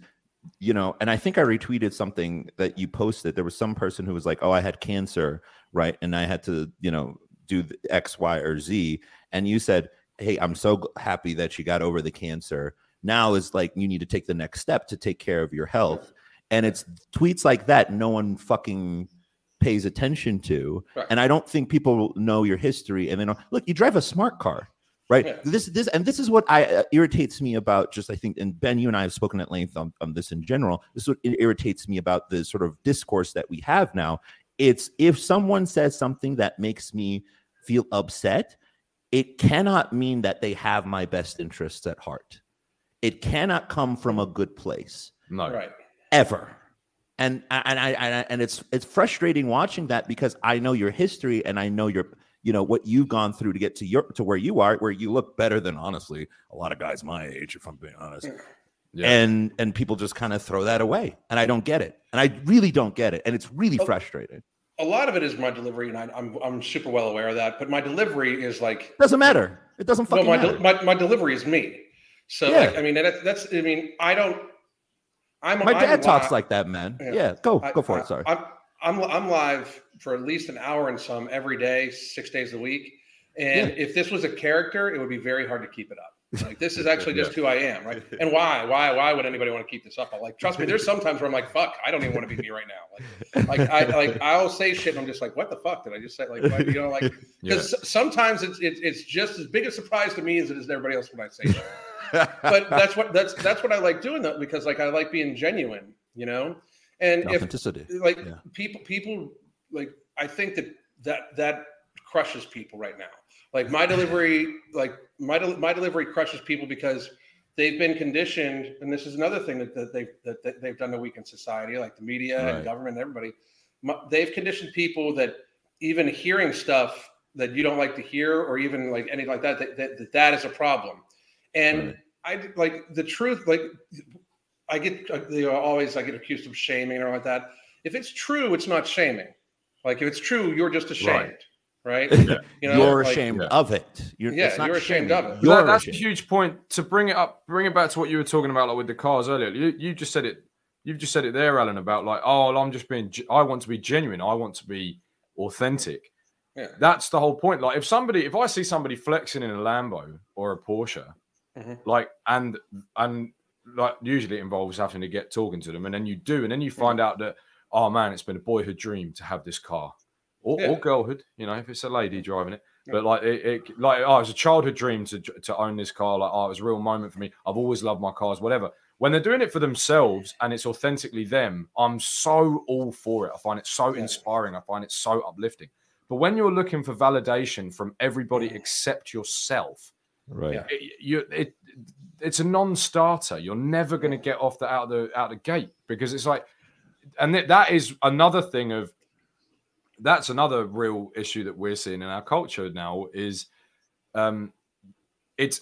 you know, and I think I retweeted something that you posted. There was some person who was like, "Oh, I had cancer, right?" And I had to, you know, do the X, Y, or Z, and you said, "Hey, I'm so happy that you got over the cancer." Now is like you need to take the next step to take care of your health, and it's tweets like that no one fucking pays attention to Right. and i don't think people know your history and then look you drive a smart car right Yeah. this this and this is what i uh, irritates me about just i think and ben you and i have spoken at length on, on this in general this is what irritates me about the sort of discourse that we have now it's if someone says something that makes me feel upset it cannot mean that they have my best interests at heart. It cannot come from a good place No. Right. ever. And and I, and I and it's it's frustrating watching that because I know your history and I know your you know what you've gone through to get to your to where you are, where you look better than honestly a lot of guys my age, if I'm being honest. Yeah. And and people just kind of throw that away, and I don't get it, and I really don't get it, and it's really Oh, frustrating. A lot of it is my delivery, and I, I'm I'm super well aware of that. But my delivery is like Doesn't matter. It doesn't no, fucking my, matter. de- my my delivery is me. So Yeah. like, I mean that's, that's I mean I don't. I'm My I'm dad talks li- like that, man. Yeah. Yeah, go I- go for I- it. Sorry. I'm I'm I'm live for at least an hour and some every day, six days a week. And if this was a character, it would be very hard to keep it up. Like this is (laughs) actually just who I am, right? And why, why, why would anybody want to keep this up? I like, trust me. There's sometimes where I'm like, fuck, I don't even want to be me right now. Like, (laughs) like I like I'll say shit, and I'm just like, what the fuck did I just say? Like, what- you know, like (laughs) Yeah. because sometimes it's, it's it's just as big a surprise to me as it is to everybody else when I say that. but that's what that's that's what I like doing though because like I like being genuine, you know. And if Authenticity. like Yeah. people people like i think that that that crushes people right now like my delivery like my del- my delivery crushes people because they've been conditioned and this is another thing that, that they've that, that they've done to weaken society like the media Right. and government and everybody My- they've conditioned people that even hearing stuff that you don't like to hear or even like anything like that that that, that, that is a problem and i like the truth like I get uh, you know, always I get accused of shaming or like that. If it's true, it's not shaming. Like if it's true, you're just ashamed, right? (laughs) You know, you're like- ashamed yeah. of it. You're, Yeah, it's not you're ashamed shaming. of it. You're that- that's a huge point to bring it up. Bring it back to what you were talking about, like with the cars earlier. You, you just said it. You've just said it there, Alan, about like, oh, well, I'm just being. I want to be genuine. I want to be authentic. Yeah. That's the whole point. Like, if somebody, if I see somebody flexing in a Lambo or a Porsche, Mhm. like, and and like, usually it involves having to get talking to them, and then you do, and then you find out that, oh man, it's been a boyhood dream to have this car, or, Yeah. or girlhood, you know, if it's a lady driving it. But like it, it like oh, it was a childhood dream to to own this car. Like oh, it was a real moment for me. I've always loved my cars, whatever. When they're doing it for themselves and it's authentically them, I'm so all for it. I find it so Yeah. inspiring. I find it so uplifting. But when you're looking for validation from everybody except yourself, Right. Yeah. it, you it it's a non-starter. You're never going to get off the out of the out of the gate because it's like, and that that is another thing of that's another real issue that we're seeing in our culture now is um it's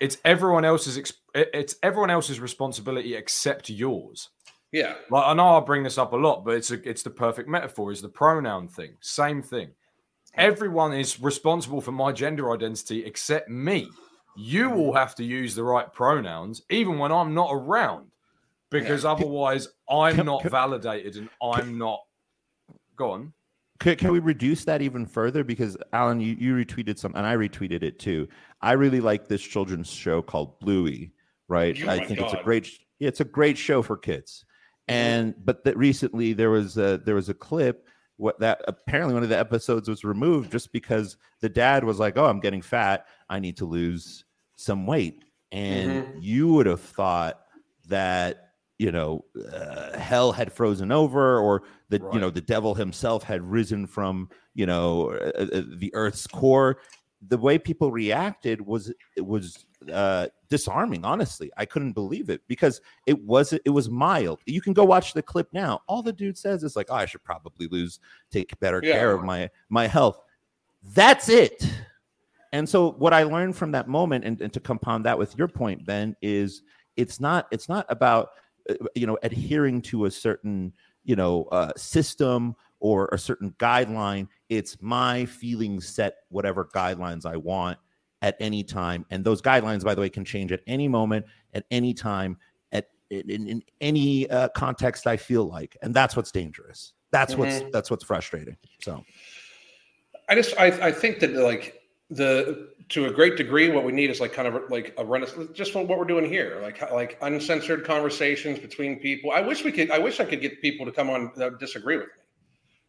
it's everyone else's it's everyone else's responsibility except yours Yeah, like I know I bring this up a lot, but it's a, it's the perfect metaphor. Is the pronoun thing? Same thing. Everyone is responsible for my gender identity except me. You all have to use the right pronouns, even when I'm not around, because otherwise I'm not validated and I'm not. Go on. Can, can we reduce that even further? Because Alan, you, you retweeted some, and I retweeted it too. I really like this children's show called Bluey. Right? Oh I think it's a great. Yeah, it's a great show for kids. And but that recently there was a there was a clip what that apparently one of the episodes was removed just because the dad was like, "Oh, I'm getting fat. I need to lose some weight." And mm-hmm. you would have thought that you know uh, hell had frozen over or that you know the devil himself had risen from you know uh, uh, the earth's core. The way people reacted was it was uh disarming honestly. I couldn't believe it because it was it was mild. You can go watch the clip now. All the dude says is like oh, i should probably lose take better Yeah. care of my my health. That's it. And so what i learned from that moment and, and to compound that with your point ben is it's not it's not about you know adhering to a certain you know uh, system or a certain guideline it's my feelings set whatever guidelines i want at any time. And those guidelines by the way can change at any moment at any time at in, in, in any uh, context i feel like. And that's what's dangerous. That's what's that's what's frustrating. So. I just I, I think that like the to a great degree what we need is like kind of like a renaissance just from what we're doing here like like uncensored conversations between people i wish we could i wish i could get people to come on that disagree with me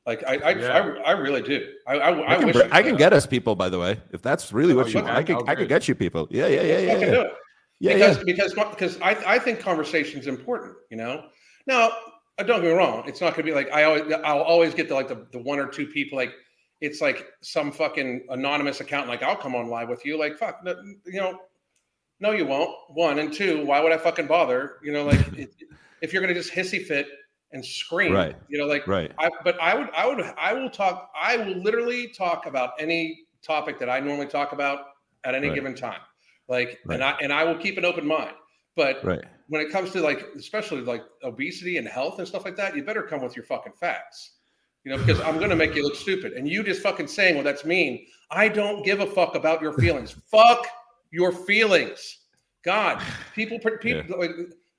like i i, Yeah. I, I really do i i, I, I can, wish br- I can get us people, by the way, if that's really what Oh, you you want. I could, Oh, I could get you people. Yeah, yeah, yeah, Let's yeah, fucking yeah. do it yeah, because yeah. because because I, I think conversation is important you know now uh, don't get me wrong it's not going to be like i always i'll always get the like the, the one or two people like it's like some fucking anonymous account. Like I'll come on live with you. Like fuck, no, you know, no, you won't. One and two, why would I fucking bother? You know, like it, (laughs) if you're gonna just hissy fit and scream, Right. You know, like Right. I, but I would, I would, I will talk. I will literally talk about any topic that I normally talk about at any Right. given time. Like, Right. and I and I will keep an open mind. But Right. when it comes to like, especially like obesity and health and stuff like that, you better come with your fucking facts. You know, because I'm going to make you look stupid. And you just fucking saying, well, that's mean. I don't give a fuck about your feelings. (laughs) fuck your feelings. God, people, people, like,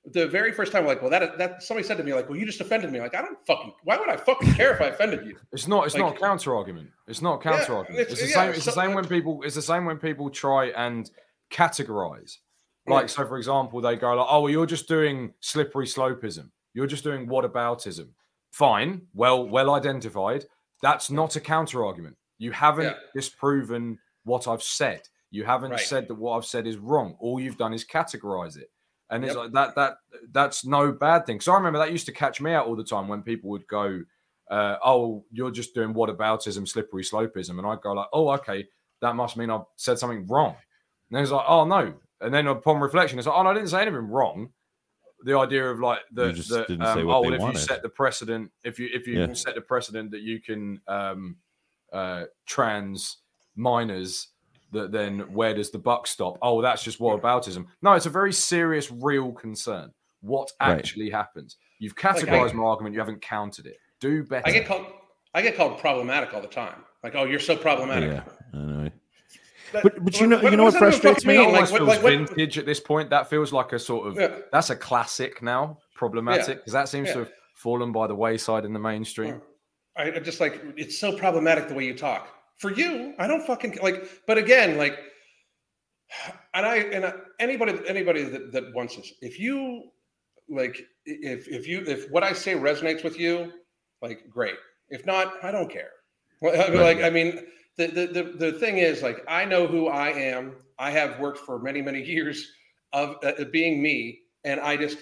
the very first time, like, well, that that somebody said to me, like, well, you just offended me. Like, I don't fucking. Why would I fucking care if I offended you? It's not. It's not a counter argument. It's not a counter argument. it's- It's, the yeah, same. It's the same when people. It's the same when people try and categorize. Like Yeah. so, for example, they go like, "Oh, well, you're just doing slippery slopeism. You're just doing whataboutism." Fine, well, well identified. That's not a counter argument. You haven't Yeah. disproven what I've said. You haven't Right. said that what I've said is wrong. All you've done is categorize it, and it's like that. That that's no bad thing. So I remember that used to catch me out all the time when people would go, uh, "Oh, you're just doing whataboutism, slippery slopeism," and I'd go like, "Oh, okay, that must mean I've said something wrong." And then it's like, "Oh no," and then upon reflection, it's like, "Oh, no, I didn't say anything wrong." The idea of like the, You just the didn't um, say what oh, they well, if wanted. you set the precedent, if you if you Yeah. set the precedent that you can um, uh, trans minors, that then where does the buck stop? Oh, that's just whataboutism. No, it's a very serious, real concern. What Right. actually happens? You've Like, I- categorized my argument. You haven't counted it. Do better. I get called. I get called problematic all the time. Like, oh, you're so problematic. Yeah. I But- but you know- you know what does that even frustrates me? It Like, feels like, what, vintage at this point. That feels like a sort of yeah. that's a classic now. Problematic because that seems to have fallen by the wayside in the mainstream. I I just like it's so problematic the way you talk. For you, I don't fucking like. But again, like, (sighs) and I and I, anybody anybody that, that wants this, if you like, if if you if what I say resonates with you, like, great. If not, I don't care. Well, I mean, Right. Like, I mean, the, the the the thing is, like, I know who I am. I have worked for many many years of uh, being me, and I just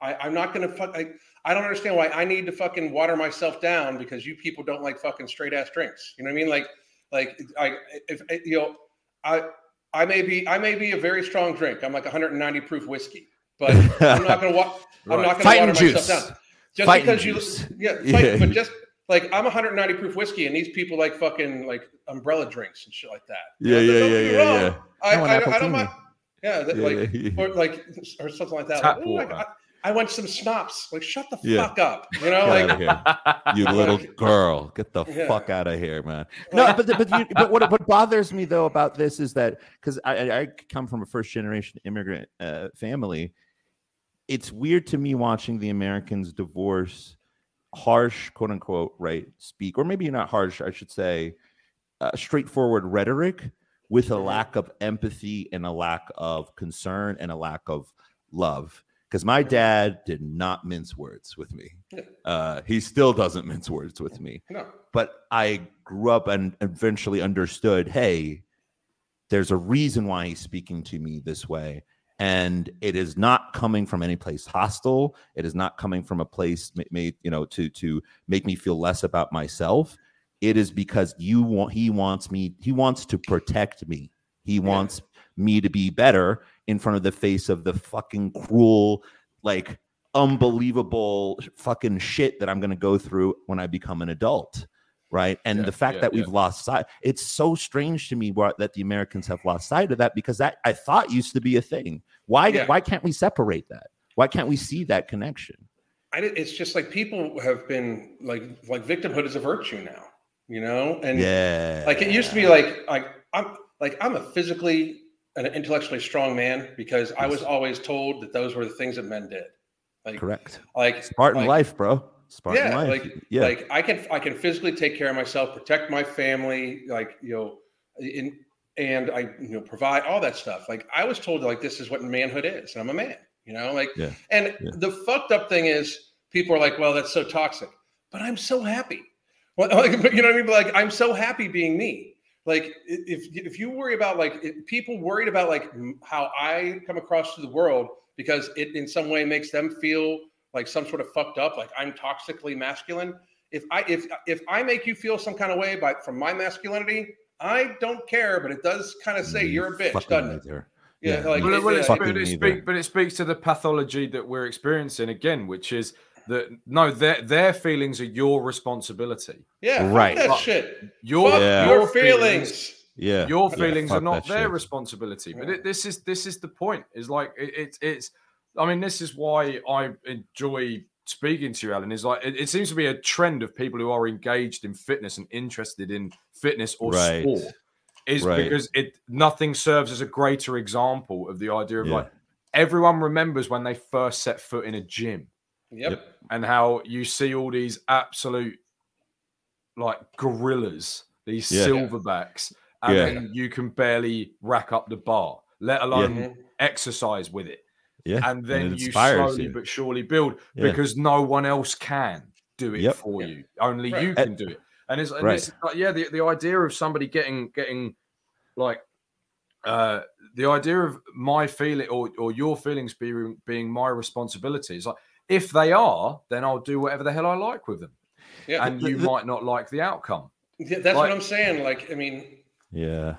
I, I'm not gonna fuck. I, I don't understand why I need to fucking water myself down because you people don't like fucking straight ass drinks. You know what I mean? Like, like I, if you know, I, I may be, I may be a very strong drink. I'm like 190 proof whiskey, but I'm not gonna walk. I'm (laughs) Right. not gonna Fighting water juice. myself down. Just Fighting because juice. you, yeah, (laughs) Yeah. but just like I'm 190 proof whiskey, and these people like fucking like umbrella drinks and shit like that. Yeah, You know, yeah, yeah, yeah, yeah. I, I I, I don't mind. Yeah, that, Yeah, like yeah, yeah. or like or something like that. Tap Like, "Ooh, I, water. I, I want some schnapps. Like, shut the Yeah. fuck up. You know, Get like outta here. you (laughs) little girl, get the Yeah. fuck out of here, man. No, (laughs) but but you, but what what bothers me though about this is that because I, I I come from a first generation immigrant uh, family, it's weird to me watching the Americans divorce harsh quote unquote right speak or maybe not harsh I should say uh, straightforward rhetoric with a Mhm. lack of empathy and a lack of concern and a lack of love because my dad did not mince words with me uh, he still doesn't mince words with me no. but I grew up and eventually understood hey, there's a reason why he's speaking to me this way. And it is not coming from any place hostile. It is not coming from a place made, you know, to to make me feel less about myself. It is because you want he wants me, he wants to protect me. He wants me to be better in front of the face of the fucking cruel, like unbelievable fucking shit that I'm going to go through when I become an adult. Right. And Yeah, the fact yeah, that we've yeah. lost sight, it's so strange to me that the Americans have lost sight of that because that I thought used to be a thing. Why, why can't we separate that? Why can't we see that connection? I, it's just like people have been like like victimhood is a virtue now, you know, and yeah. like it used to be like like I'm like I'm a physically and intellectually strong man because I was always told that those were the things that men did. Like correct. like Spartan like, life, bro. Spartan yeah, life. like yeah. like I can I can physically take care of myself, protect my family, like you know, in and I you know provide all that stuff. Like I was told like this is what manhood is, and I'm a man, you know, like Yeah, and yeah. the fucked up thing is people are like, well, that's so toxic, but I'm so happy. Well, (laughs) like, you know what I mean? But like I'm so happy being me. Like if if you worry about like people worried about like how I come across to the world because it in some way makes them feel like some sort of fucked up, like I'm toxically masculine. if I if if I make you feel some kind of way by from my masculinity, I don't care, but it does kind of say you're a bitch, doesn't it? neither. Yeah, Yeah. like Well, it- well, yeah, it's, but, it speak, but it speaks to the pathology that we're experiencing again, which is that no, their their feelings are your responsibility. yeah, fuck Right. that shit. Your Yeah. your your feelings. Yeah. your Yeah, feelings are not their shit. responsibility. But Yeah. it, this is this is the point. Is like it, it's it's. I mean, this is why I enjoy speaking to you, Alan. Is like it, it seems to be a trend of people who are engaged in fitness and interested in fitness or Right. sport. Is Right. because it nothing serves as a greater example of the idea of Yeah. like everyone remembers when they first set foot in a gym Yep. and how you see all these absolute like gorillas, these Yeah. silverbacks, and Yeah. then you can barely rack up the bar, let alone Mhm. exercise with it. Yeah. And then it you slowly you. but surely build Yeah. because no one else can do it Yep. for Yeah. you. Only Right. you can do it. And it's, and Right. it's like, yeah, the, the idea of somebody getting getting like uh the idea of my feeling or, or your feelings being being my responsibility is like if they are, then I'll do whatever the hell I like with them. Yeah. And you might not like the outcome. Yeah, that's like- what I'm saying. Like, I mean, Yeah.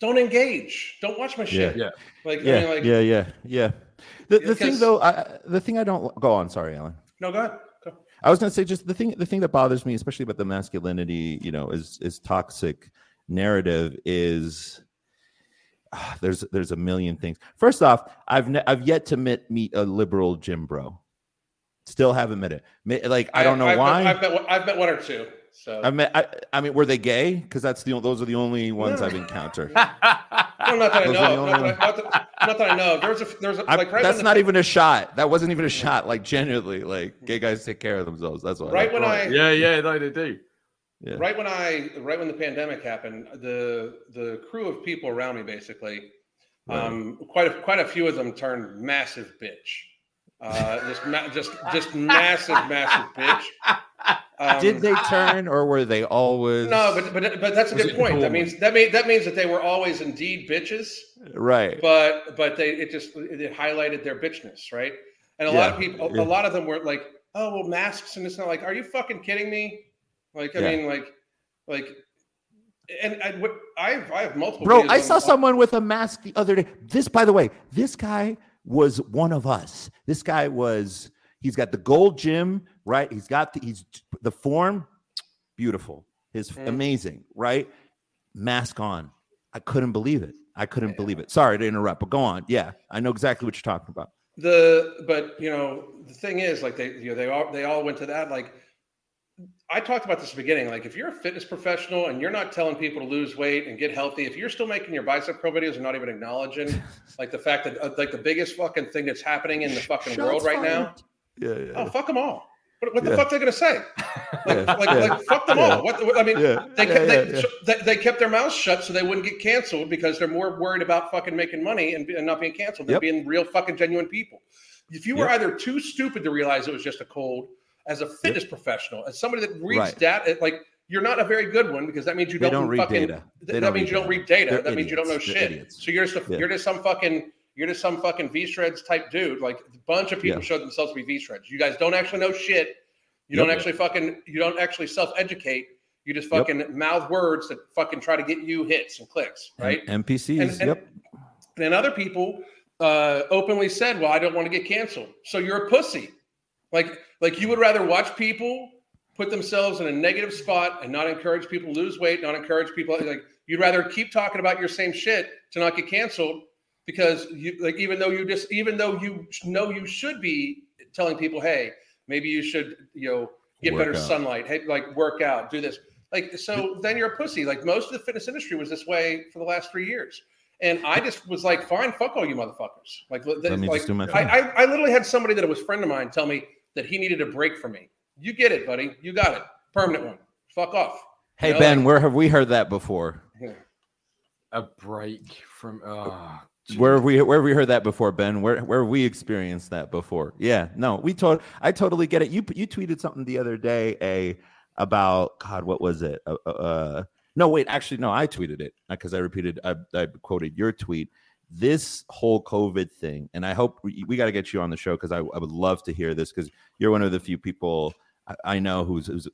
don't engage. Don't watch my shit. Yeah. Like, Yeah. I mean, like, yeah. Yeah. Yeah. The, the thing though, I, the thing I don't go on. Sorry, Alan. no, go ahead. Go. I was going to say just the thing the thing that bothers me, especially about the masculinity, you know, is is toxic narrative is ah, there's there's a million things. First off, I've ne- I've yet to meet meet a liberal gym bro. Still haven't met it. Like I don't know I've why. Met, I've, met, I've met one or two. So I met. I, I mean, were they gay? Because that's the those are the only ones I've encountered. (laughs) no, not that I Those are the know. Not that I, not, that, not that I know. There's a there's a, I- like right that's not the, even a shot. That wasn't even a shot. Like genuinely, like gay guys take care of themselves. That's why. right when I yeah, yeah, no, they do. Yeah. right when I right when the pandemic happened, the the crew of people around me basically, um, quite a quite a few of them turned massive bitch. Uh, just ma- just just (laughs) massive massive bitch. Um, Did they turn, or were they always? No, but but but that's a good it point. That means that mean that means that they were always indeed bitches, right. but but they it just it highlighted their bitchness, right? And a lot of people, a yeah. lot of them were like, "Oh, well, masks," and it's not like, "Are you fucking kidding me?" Like, I Yeah. mean, like, like, and I, what- I have I have multiple. Bro, I saw someone with a mask the other day. This, by the way, this guy was one of us. This guy was. He's got the gold gym, right? He's got the he's the form, beautiful. His Mm. amazing, right? Mask on. I couldn't believe it. I couldn't believe it. Sorry to interrupt, but go on. Yeah, I know exactly what you're talking about. the but you know the thing is like they you know they all they all went to that like i talked about this at the beginning like if you're a fitness professional and you're not telling people to lose weight and get healthy if you're still making your bicep curl videos and not even acknowledging (laughs) like the fact that uh, like the biggest fucking thing that's happening in the fucking world Shots right now fired. Yeah, oh fuck them all what, what the Yeah. fuck are they gonna say (laughs) like, like, like fuck them all what, what- i mean they, kept, they, so they, they kept their mouths shut so they wouldn't get canceled because they're more worried about fucking making money and, and not being canceled than Yep. being real fucking genuine people. If you were Yep. either too stupid to realize it was just a cold, as a fitness professional, as somebody that reads Right. data, like you're not a very good one because that means you don't, don't read fucking. data. th- that means you don't read data. They're that means you don't know. They're shit. idiots. So you're just a, Yeah. you're just some fucking you're just some fucking V shreds type dude. Like a bunch of people Yeah. show themselves to be V shreds. You guys don't actually know shit. You Yep. don't actually fucking you don't actually self educate. You just Yep. fucking mouth words that fucking try to get you hits and clicks, right? NPCs. And- and- yep. And other people uh, openly said, "Well, I don't want to get canceled." So you're a pussy. Like like you would rather watch people put themselves in a negative spot and not encourage people to lose weight, not encourage people like you'd rather keep talking about your same shit to not get canceled because you like even though you just even though you know you should be telling people, "Hey, maybe you should, you know, get Work better out. sunlight, hey, like work out, do this." Like so then you're a pussy. Like most of the fitness industry was this way for the last 3 years. And I just was like, fine, fuck all you motherfuckers. Like, th- Let me like just do my I, thing. I, I literally had somebody that was a friend of mine tell me that he needed a break from me. You get it, buddy. You got it. Permanent one. Fuck off. Hey You know, Ben, like- where have we heard that before? A break from oh, Where have we where have we heard that before, Ben? Where where have we experienced that before? Yeah, no, we told I totally get it. You you tweeted something the other day, a about God, what was it? Uh, uh, uh, no, wait, actually, no, I tweeted it because I repeated, I, I quoted your tweet. This whole COVID thing, and I hope we, we got to get you on the show because I, I would love to hear this because you're one of the few people I, I know who's, who's,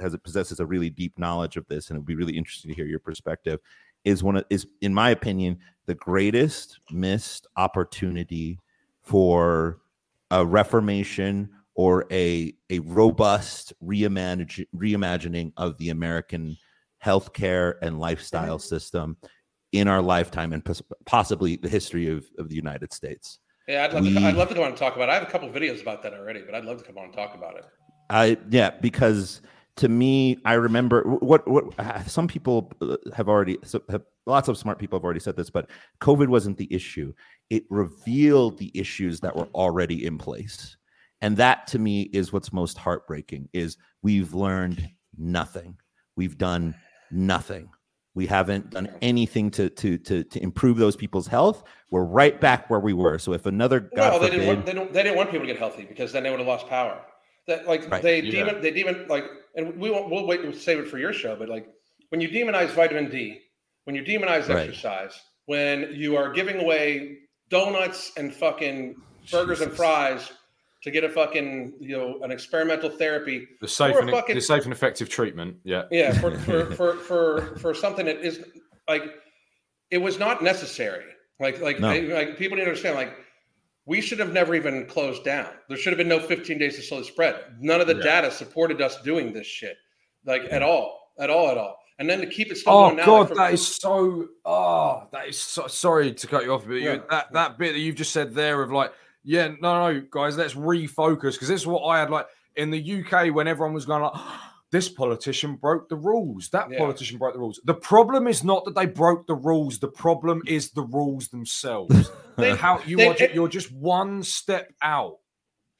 has possesses a really deep knowledge of this, and it'd be really interesting to hear your perspective. Is one of is in my opinion the greatest missed opportunity for a reformation or a a robust reimagine, reimagining of the American healthcare and lifestyle mm-hmm. system in our lifetime and pos- possibly the history of, of the United States. Yeah, I'd love, We- to, I'd love to come on and talk about it. I have a couple videos about that already, but I'd love to come on and talk about it. I yeah, because to me, I remember what what uh, some people uh, have already so have, lots of smart people have already said this, but COVID wasn't the issue. It revealed the issues that were already in place, and that to me is what's most heartbreaking. Is we've learned nothing. We've done nothing. We haven't done anything to to to to improve those people's health. We're right back where we were. So if another God no, they forbid, didn't, want, they, don't, they didn't want people to get healthy because then they would have lost power. That like Right. they Yeah. demon they demon like, and we won't we'll wait and save it for your show. But like when you demonize vitamin D, when you demonize Right. exercise, when you are giving away donuts and fucking burgers and fries to get a fucking you know an experimental therapy, The safe and fucking- the safe and effective treatment. Yeah. yeah, (laughs) for for for for, for something that is like it was not necessary. Like like No. I- like people need to understand like we should have never even closed down. There should have been no 15 days to slow the spread. None of the Yeah. data supported us doing this shit, like at all, at all, at all. And then to keep it still Oh going now, God, like, for- that is so. Oh, that is so. Sorry to cut you off, but you, that that bit that you've just said there of like, yeah, no, no, guys, let's refocus because this is what I had like in the UK when everyone was going like. This politician broke the rules. That Yeah. politician broke the rules. The problem is not that they broke the rules. The problem is the rules themselves. (laughs) They- How you they- are, ju- you're just one step out.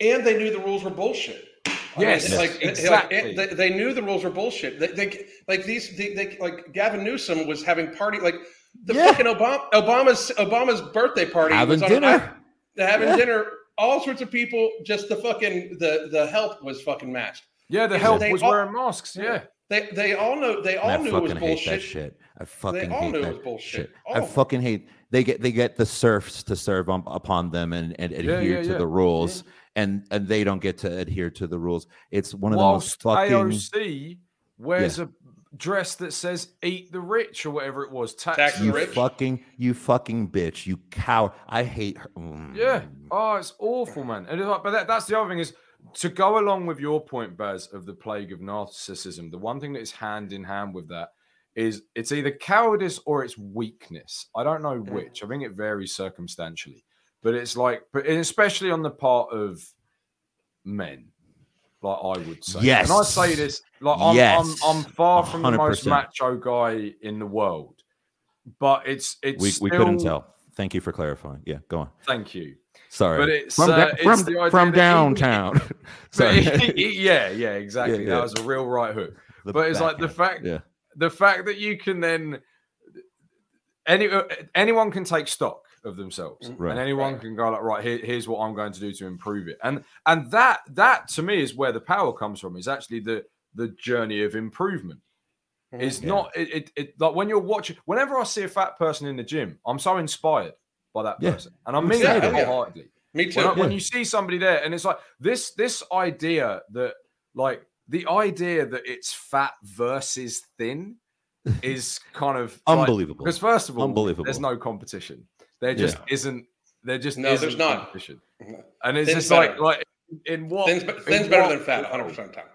and they knew the rules were bullshit. I mean, Yes, like exactly. Like, they, they knew the rules were bullshit. They, they like these. They, they like Gavin Newsom was having party like the Yeah. fucking Obama Obama's Obama's birthday party Having was on dinner. having Yeah. dinner. All sorts of people. Just the fucking the the help was fucking matched. Yeah, the They- help they was all- wearing masks. Yeah. They they all know they all I knew it was fucking hate that bullshit. shit. I fucking all hate knew it that was bullshit. shit. All I fucking hate they get they get the serfs to serve on, upon them and, and adhere yeah, to yeah. the rules, and and they don't get to adhere to the rules. It's one of the Whilst most fucking AOC wears a dress that says "Eat the Rich" or whatever it was. Tax, Tax the you rich. fucking you fucking bitch, you cow. I hate her. Mm. Yeah. Oh, it's awful, man. And it's like, but that, that's the other thing is to go along with your point, Baz, of the plague of narcissism. The one thing that is hand in hand with that is it's either cowardice or it's weakness. I don't know Mm. which. I think it varies circumstantially, but it's like, but especially on the part of men. Like I would say, Yes. and I say this like I'm, Yes. I'm, I'm far from the most macho guy in the world, but it's it's We, still, we couldn't tell. Thank you for clarifying. Yeah, go on. Thank you. Sorry. But it's, from, uh, da- it's from, the from downtown. But (laughs) (laughs) Sorry. (laughs) yeah, yeah, exactly. Yeah, yeah. That was a real right hook. The but it's like the fact Yeah. the fact that you can then any uh, anyone can take stock of themselves Right. and anyone Right. can go like right here, here's what i'm going to do to improve it and and that that to me is where the power comes from is actually the the journey of improvement Mhm. it's Yeah. not it, it, it like when you're watching whenever i see a fat person in the gym i'm so inspired by that Yeah. person and i mean Yeah, that yeah. wholeheartedly Me too. when, I- when you see somebody there and it's like this this idea that like the idea that it's fat versus thin (laughs) is kind of Unbelievable. because first of all Unbelievable. there's no competition there just Yeah. isn't there just No, isn't there's not. competition and it's Thin's just like better. like in what Thin's, be- in thin's better what than fat, 100 percent of the time.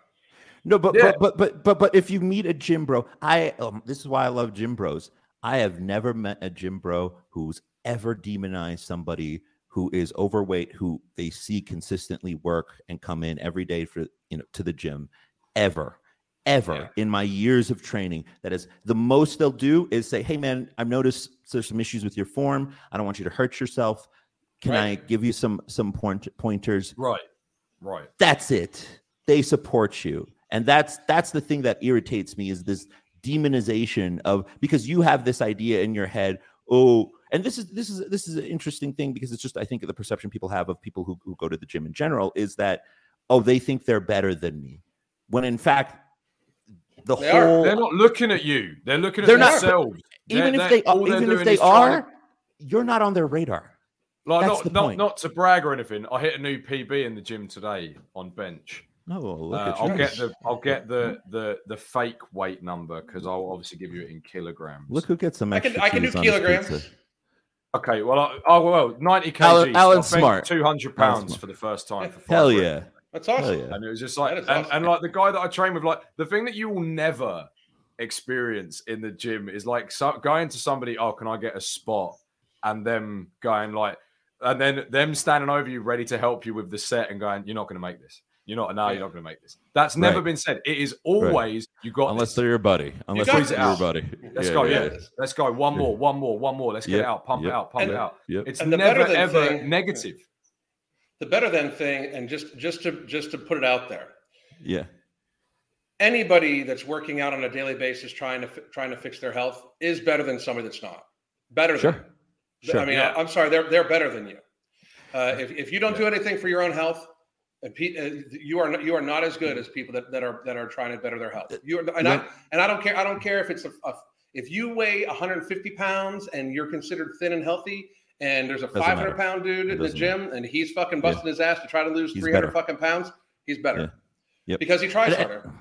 No, but, Yeah. but but but but but if you meet a gym bro, I um, this is why I love gym bros. I have never met a gym bro who's ever demonize somebody who is overweight, who they see consistently work and come in every day for you know to the gym, ever, ever Yeah. in my years of training. That is the most they'll do is say, "Hey man, I've noticed there's some issues with your form. I don't want you to hurt yourself. Can I give you some some point, pointers?" right right that's it they support you and that's that's the thing that irritates me is this demonization of because you have this idea in your head oh and this is this is this is an interesting thing because it's just i think the perception people have of people who, who go to the gym in general is that oh they think they're better than me. When in fact the They are. whole they're not looking at you. They're looking at They're not- themselves. Even They're- if they they're- even if they is trying are you're not on their radar. Like That's not not not to brag or anything. I hit a new PB in the gym today on bench, Oh, look Uh, at I'll you. get the I'll get the the the fake weight number because I'll obviously give you it in kilograms. Look who gets some I can- I can do cheese on his kilograms. Okay, well, I, oh well, ninety kg. Alan- Alan's smart. Two hundred pounds smart. for the first time. For five Hell grand. yeah. That's awesome. Yeah. And it was just like, That is and, awesome. and like the guy that I train with, like the thing that you will never experience in the gym is like so, going to somebody, oh, can I get a spot? And them going like, and then them standing over you, ready to help you with the set, and going, you're not going to make this. You're not. No, Yeah. you're not going to make this. That's never Right. been said. It is always you got Unless this. they're your buddy. Unless got they're your buddy. Let's go. Yeah. yeah. Let's go. One more. One more. One more. Let's get it out. Pump it out. Pump and- it out. Yep. It's never ever thing- negative. The better than thing, and just just to just to put it out there, Yeah. anybody that's working out on a daily basis trying to trying to fix their health is better than somebody that's not. Better Sure. than. Sure. I mean, Yeah. I, am sorry, they're they're better than you. Uh, if if you don't do anything for your own health, and pe- uh, you are not, you are not as good as people that, that are that are trying to better their health. You are, and I and I don't care. I don't care if it's a, a if you weigh 150 pounds and you're considered thin and healthy, and there's a Doesn't 500 matter. pound dude in the gym and he's fucking busting his ass to try to lose He's 300 better. fucking pounds, he's better. Yeah. Yep. Because he tries And- harder.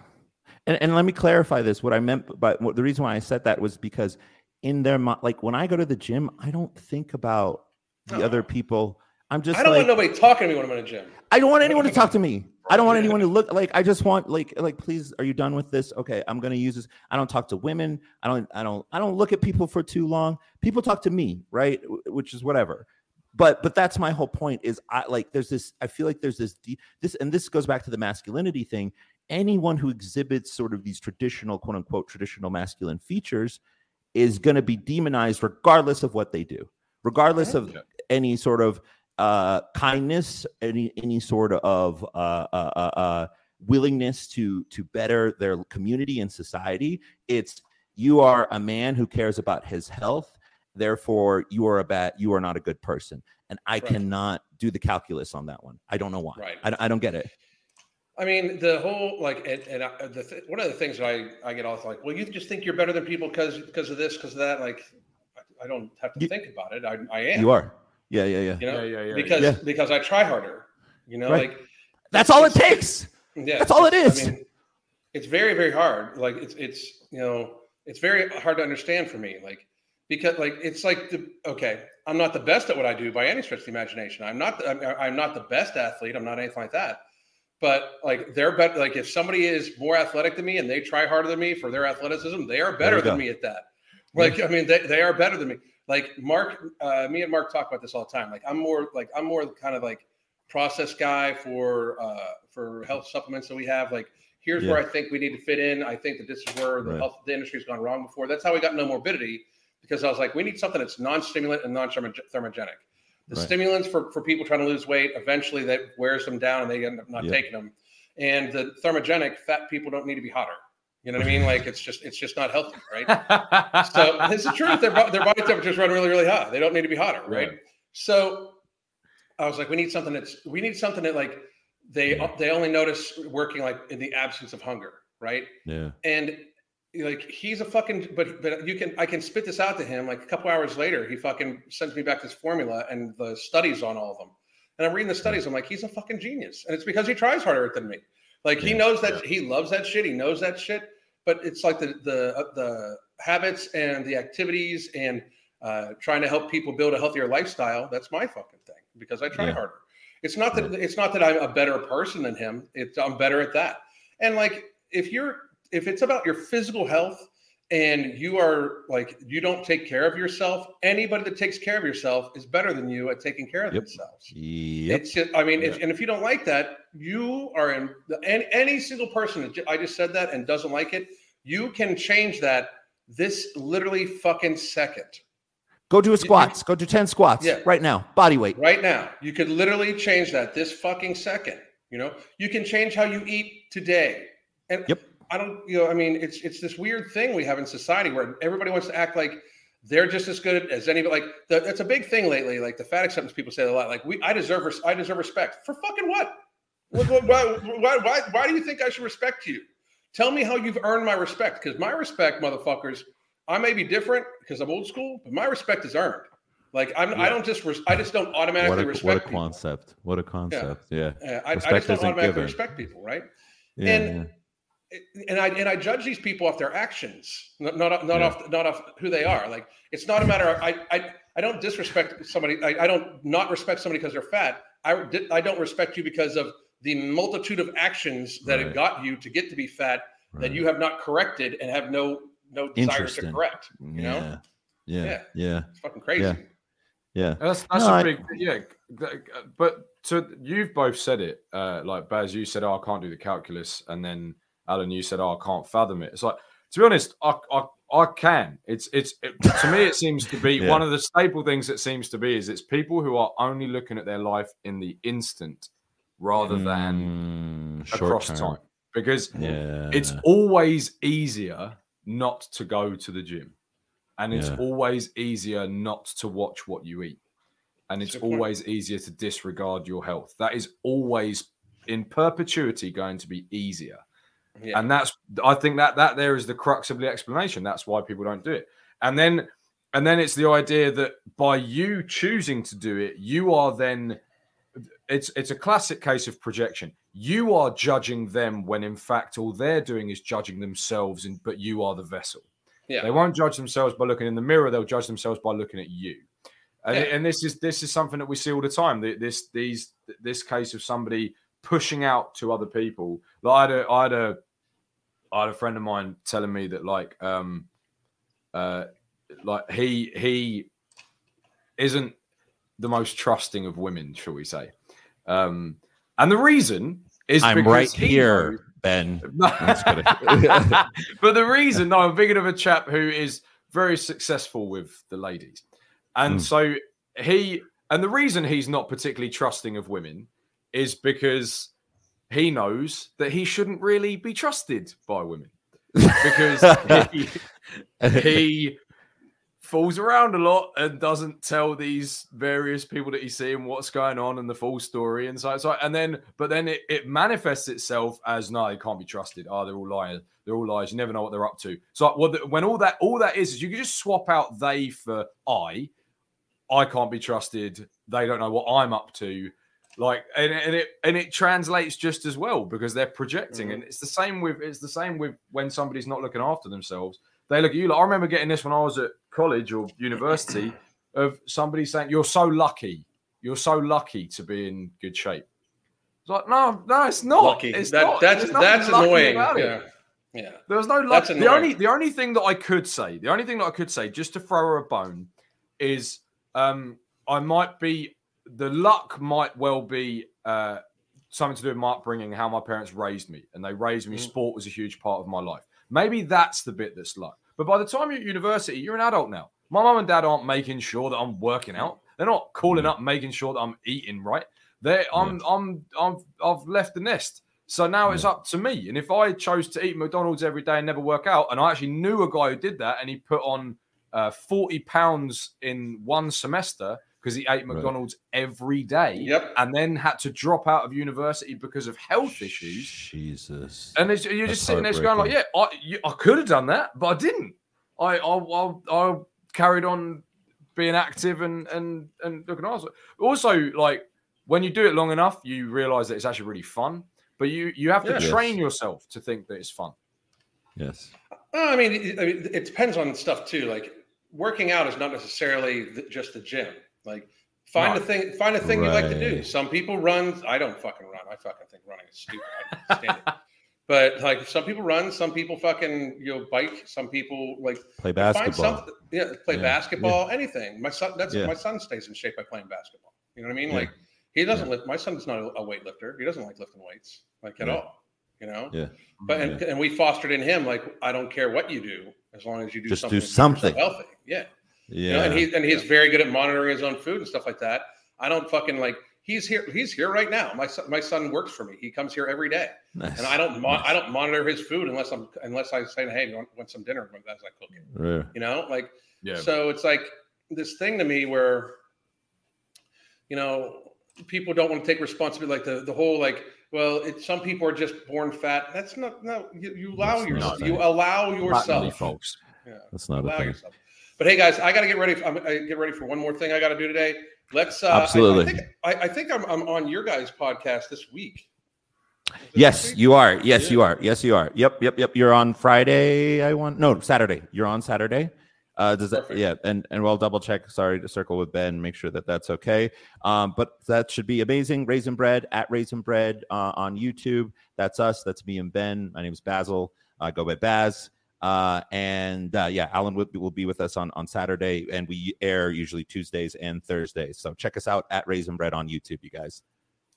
And, and let me clarify this. What I meant by what, the reason why I said that was because in their mi- like when I go to the gym, I don't think about the No. other people. I'm just I don't like want nobody talking to me when I'm in a gym. I don't want anyone to talk to me. I don't want anyone to look like I just want like like please are you done with this? Okay, I'm going to use this. I don't talk to women. I don't I don't I don't look at people for too long. People talk to me, right? Which is whatever. But but that's my whole point is I like there's this I feel like there's this this and this goes back to the masculinity thing. Anyone who exhibits sort of these traditional quote unquote traditional masculine features is going to be demonized regardless of what they do. Regardless of any sort of uh, kindness, any any sort of uh, uh, uh, uh, willingness to to better their community and society. It's you are a man who cares about his health, therefore you are a bad, you are not a good person, and I Right. cannot do the calculus on that one. I don't know why. Right. I, don't- I don't get it. I mean, the whole like, and, and I, the th- one of the things that I I get off like, well, you just think you're better than people because because of this, because of that. Like, I, I don't have to You- think about it. I, I am. You are. Yeah, yeah, yeah. You know, Yeah, yeah, yeah. because Yeah. because I try harder. You know, Right. like That's all it takes. yeah, That's all it's- I mean, it's very very hard. Like it's it's you know it's very hard to understand for me. Like because like it's like the okay, I'm not the best at what I do by any stretch of the imagination. I'm not the, I'm, I'm not the best athlete. I'm not anything like that. But like they're better. Like if somebody is more athletic than me and they try harder than me for their athleticism, they are better than go. me at that. Like I mean, they, they are better than me. Like Mark, uh, me and Mark talk about this all the time. Like I'm more like I'm more kind of like process guy for uh, for health supplements that we have. Like here's where I think we need to fit in. I think that this is where the Right. health the industry's gone wrong before. That's how we got Nomorbidity because I was like, we need something that's non-stimulant and non-thermogenic. The Right. stimulants for, for people trying to lose weight, eventually that wears them down and they end up not Yeah. taking them. And the thermogenic, fat people don't need to be hotter. You know what I mean? Like it's just it's just not healthy, right? (laughs) so it's the truth. Their, their body temperatures run really, really high. They don't need to be hotter, right? Right. So I was like, we need something that's we need something that like they they only notice working like in the absence of hunger, right? Yeah. And like he's a fucking but but you can I can spit this out to him like a couple hours later he fucking sends me back this formula and the studies on all of them. And I'm reading the studies. I'm like, he's a fucking genius, and it's because he tries harder than me. Like he knows that he loves that shit. He knows that shit. But it's like the the uh, the habits and the activities and uh, trying to help people build a healthier lifestyle. That's my fucking thing because I try Yeah. harder. It's not that it's not that I'm a better person than him. It's I'm better at that. And like if you're if it's about your physical health and you are like you don't take care of yourself, anybody that takes care of yourself is better than you at taking care of Yep. themselves. Yep. It's just, I mean, if, and if you don't like that, you are in the, any, any single person that I just said that and doesn't like it, you can change that this literally fucking second. Go do a squats. Go do 10 squats Yeah. right now. Body weight. Right now, you could literally change that this fucking second. You know, you can change how you eat today. And Yep. I don't, you know, I mean, it's it's this weird thing we have in society where everybody wants to act like they're just as good as anybody. Like the, that's a big thing lately. Like the fat acceptance people say a lot. Like we, I deserve, I deserve respect for fucking what? What- what- Why, why, why, why do you think I should respect you? Tell me how you've earned my respect. Because my respect, motherfuckers, I may be different because I'm old school, but my respect is earned. Like I'm, Yeah. I don't just, res- I just don't What automatically a, respect what a people. concept. What a concept. Yeah. Yeah, I, I Respect just don't isn't automatically given. respect people, right? Yeah. And- and I and I judge these people off their actions, not not, not Yeah. off not off who they are. Like it's not a matter of I I, I don't disrespect somebody. I, I don't not respect somebody because they're fat. I I don't respect you because of the multitude of actions that Right. it got you to get to be fat yeah. that you have not corrected and have no no desire to Interesting. correct. yeah. know? Yeah. Yeah. Yeah. It's fucking crazy. Yeah. Yeah. That's that's No, a I- big yeah. But to you've both said it. Uh, like Baz, you said, "Oh, I can't do the calculus," and then Alan, you said, "Oh, I can't fathom it." It's like to be honest, I I, I can. It's it's it, to me, it seems to be (laughs) Yeah. one of the staple things. It seems to be is it's people who are only looking at their life in the instant rather than Mm, short across term. time because Yeah. it's always easier not to go to the gym and it's Yeah. always easier not to watch what you eat and it's Good always easier to disregard your health that is always in perpetuity going to be easier Yeah. and that's i think that that there is the crux of the explanation. That's why people don't do it. And then and then it's the idea that by you choosing to do it you are then it's it's a classic case of projection. You are judging them when in fact all they're doing is judging themselves and but you are the vessel. Yeah. they won't judge themselves by looking in the mirror. They'll judge themselves by looking at you. And, Yeah. and this is this is something that we see all the time. This these this case of somebody pushing out to other people like i had a i had a i had a friend of mine telling me that like um uh like he he isn't the most trusting of women shall we say um and the reason is I'm because right he here, Ben. (laughs) knows- kidding. (laughs) but the reason, no, I'm thinking of a chap who is very successful with the ladies. And Mm. so he, and the reason he's not particularly trusting of women is because he knows that he shouldn't really be trusted by women. Because he, (laughs) he falls around a lot and doesn't tell these various people that he's seeing what's going on and the full story and so, so and then but then it, it manifests itself as no they can't be trusted. Oh they're all liars. They're all liars. You never know what they're up to. So when all that all that is is you can just swap out they for i. I can't be trusted. They don't know what i'm up to like and, and it and it translates just as well because they're projecting Mhm. and it's the same with it's the same with when somebody's not looking after themselves they look at you like I remember getting this when I was at college or university (coughs) of somebody saying, You're so lucky. You're so lucky to be in good shape. It's like, no, no, it's not. Lucky. It's that, not. That's that's annoying. about it. Yeah. Yeah. There was no luck. The only the only thing that I could say, the only thing that I could say, just to throw her a bone, is um I might be the luck might well be uh something to do with my upbringing, how my parents raised me, and they raised me. Mhm. Sport was a huge part of my life. Maybe that's the bit that's luck. But by the time you're at university, you're an adult now. My mum and dad aren't making sure that I'm working out. They're not calling up, making sure that I'm eating right. They, I'm, I'm, I'm, I've left the nest. So now it's up to me. And if I chose to eat McDonald's every day and never work out, and I actually knew a guy who did that, and he put on uh, 40 pounds in one semester because he ate McDonald's every day, Yep. and then had to drop out of university because of health issues. Jesus. And it's, you're That's just sitting there going like, yeah, I, you, I could have done that, but I didn't. I, I, I, I carried on being active and and and looking after. Also, like when you do it long enough, you realize that it's actually really fun. But you you have to Yeah. train yourself to think that it's fun. yes. I mean, it, I mean, it depends on stuff too. Like working out is not necessarily just the gym. Like find No. a thing, find a thing you like to do. Some people run. I don't fucking run. I fucking think running is stupid. I can't stand it. (laughs) But like some people run, some people fucking you know bike. Some people like Play basketball. Yeah, play Yeah. basketball, anything. My son, that's Yeah. my son stays in shape by playing basketball. You know what I mean? Yeah. Like he doesn't lift. My son's not a, weightlifter. He doesn't like lifting weights like at Yeah. all. You know. Yeah. But and, and we fostered in him like I don't care what you do as long as you do Just something do to keep yourself something. healthy. Yeah. You Yeah. know, and he and he's very good at monitoring his own food and stuff like that. I don't fucking like he's here he's here right now. My son my son works for me. He comes here every day. nice. And I don't mo- Nice. I don't monitor his food unless I'm unless I say, hey, you want, want some dinner as I cook it. Yeah. You know, like Yeah. so it's like this thing to me where, you know, people don't want to take responsibility. Like the, the whole like, well, it, some people are just born fat. That's not no. You, you allow That's yourself. You allow yourself. false. Yeah, That's not a thing. yourself. But hey, guys, I got to get ready. I'm I get ready for one more thing I got to do today. Let's uh, Absolutely. I, I think, I, I think I'm, I'm on your guys' podcast this week. Is it Yes, week? you are. Yes, Yeah. you are. Yes, you are. Yep, yep, yep. You're on Friday. I want no Saturday. You're on Saturday. Uh, does that? Perfect. Yeah, and and we'll double check. Sorry to circle with Ben, make sure that that's okay. Um, but that should be amazing. Raisin Bread at Raisin Bread uh, on YouTube. That's us. That's me and Ben. My name is Basil. I go by Baz. Uh, and uh, yeah, Alan will, will be with us on on Saturday, and we air usually Tuesdays and Thursdays. So check us out at Raisin Bread on YouTube, you guys.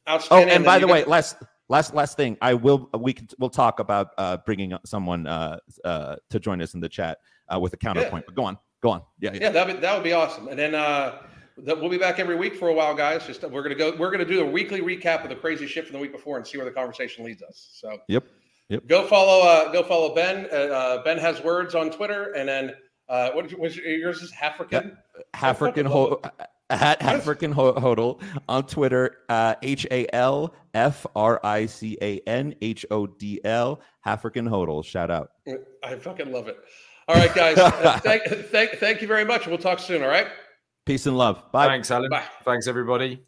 Oh, and by the got way, last last last thing, I will we can we'll talk about uh bringing someone uh uh to join us in the chat uh with a counterpoint. But go on, go on. Yeah, yeah. Yeah, that would that would be awesome. And then uh, that we'll be back every week for a while, guys. Just we're gonna go. We're gonna do a weekly recap of the crazy shit from the week before and see where the conversation leads us. So Yep. Yep. Go follow. Uh, go follow Ben. Uh, uh, ben has words on Twitter, and then uh, what was yours? Is Halfrican? Halfrican fucking ho- (laughs) at Halfrican ho- hodl on Twitter. Uh, H A L F R I C A N H O D L. Halfrican hodl. Shout out. I fucking love it. All right, guys. uh, (laughs) thank, thank, thank you very much. We'll talk soon. All right. Peace and love. Bye. Thanks, Alan. Bye. Thanks, everybody.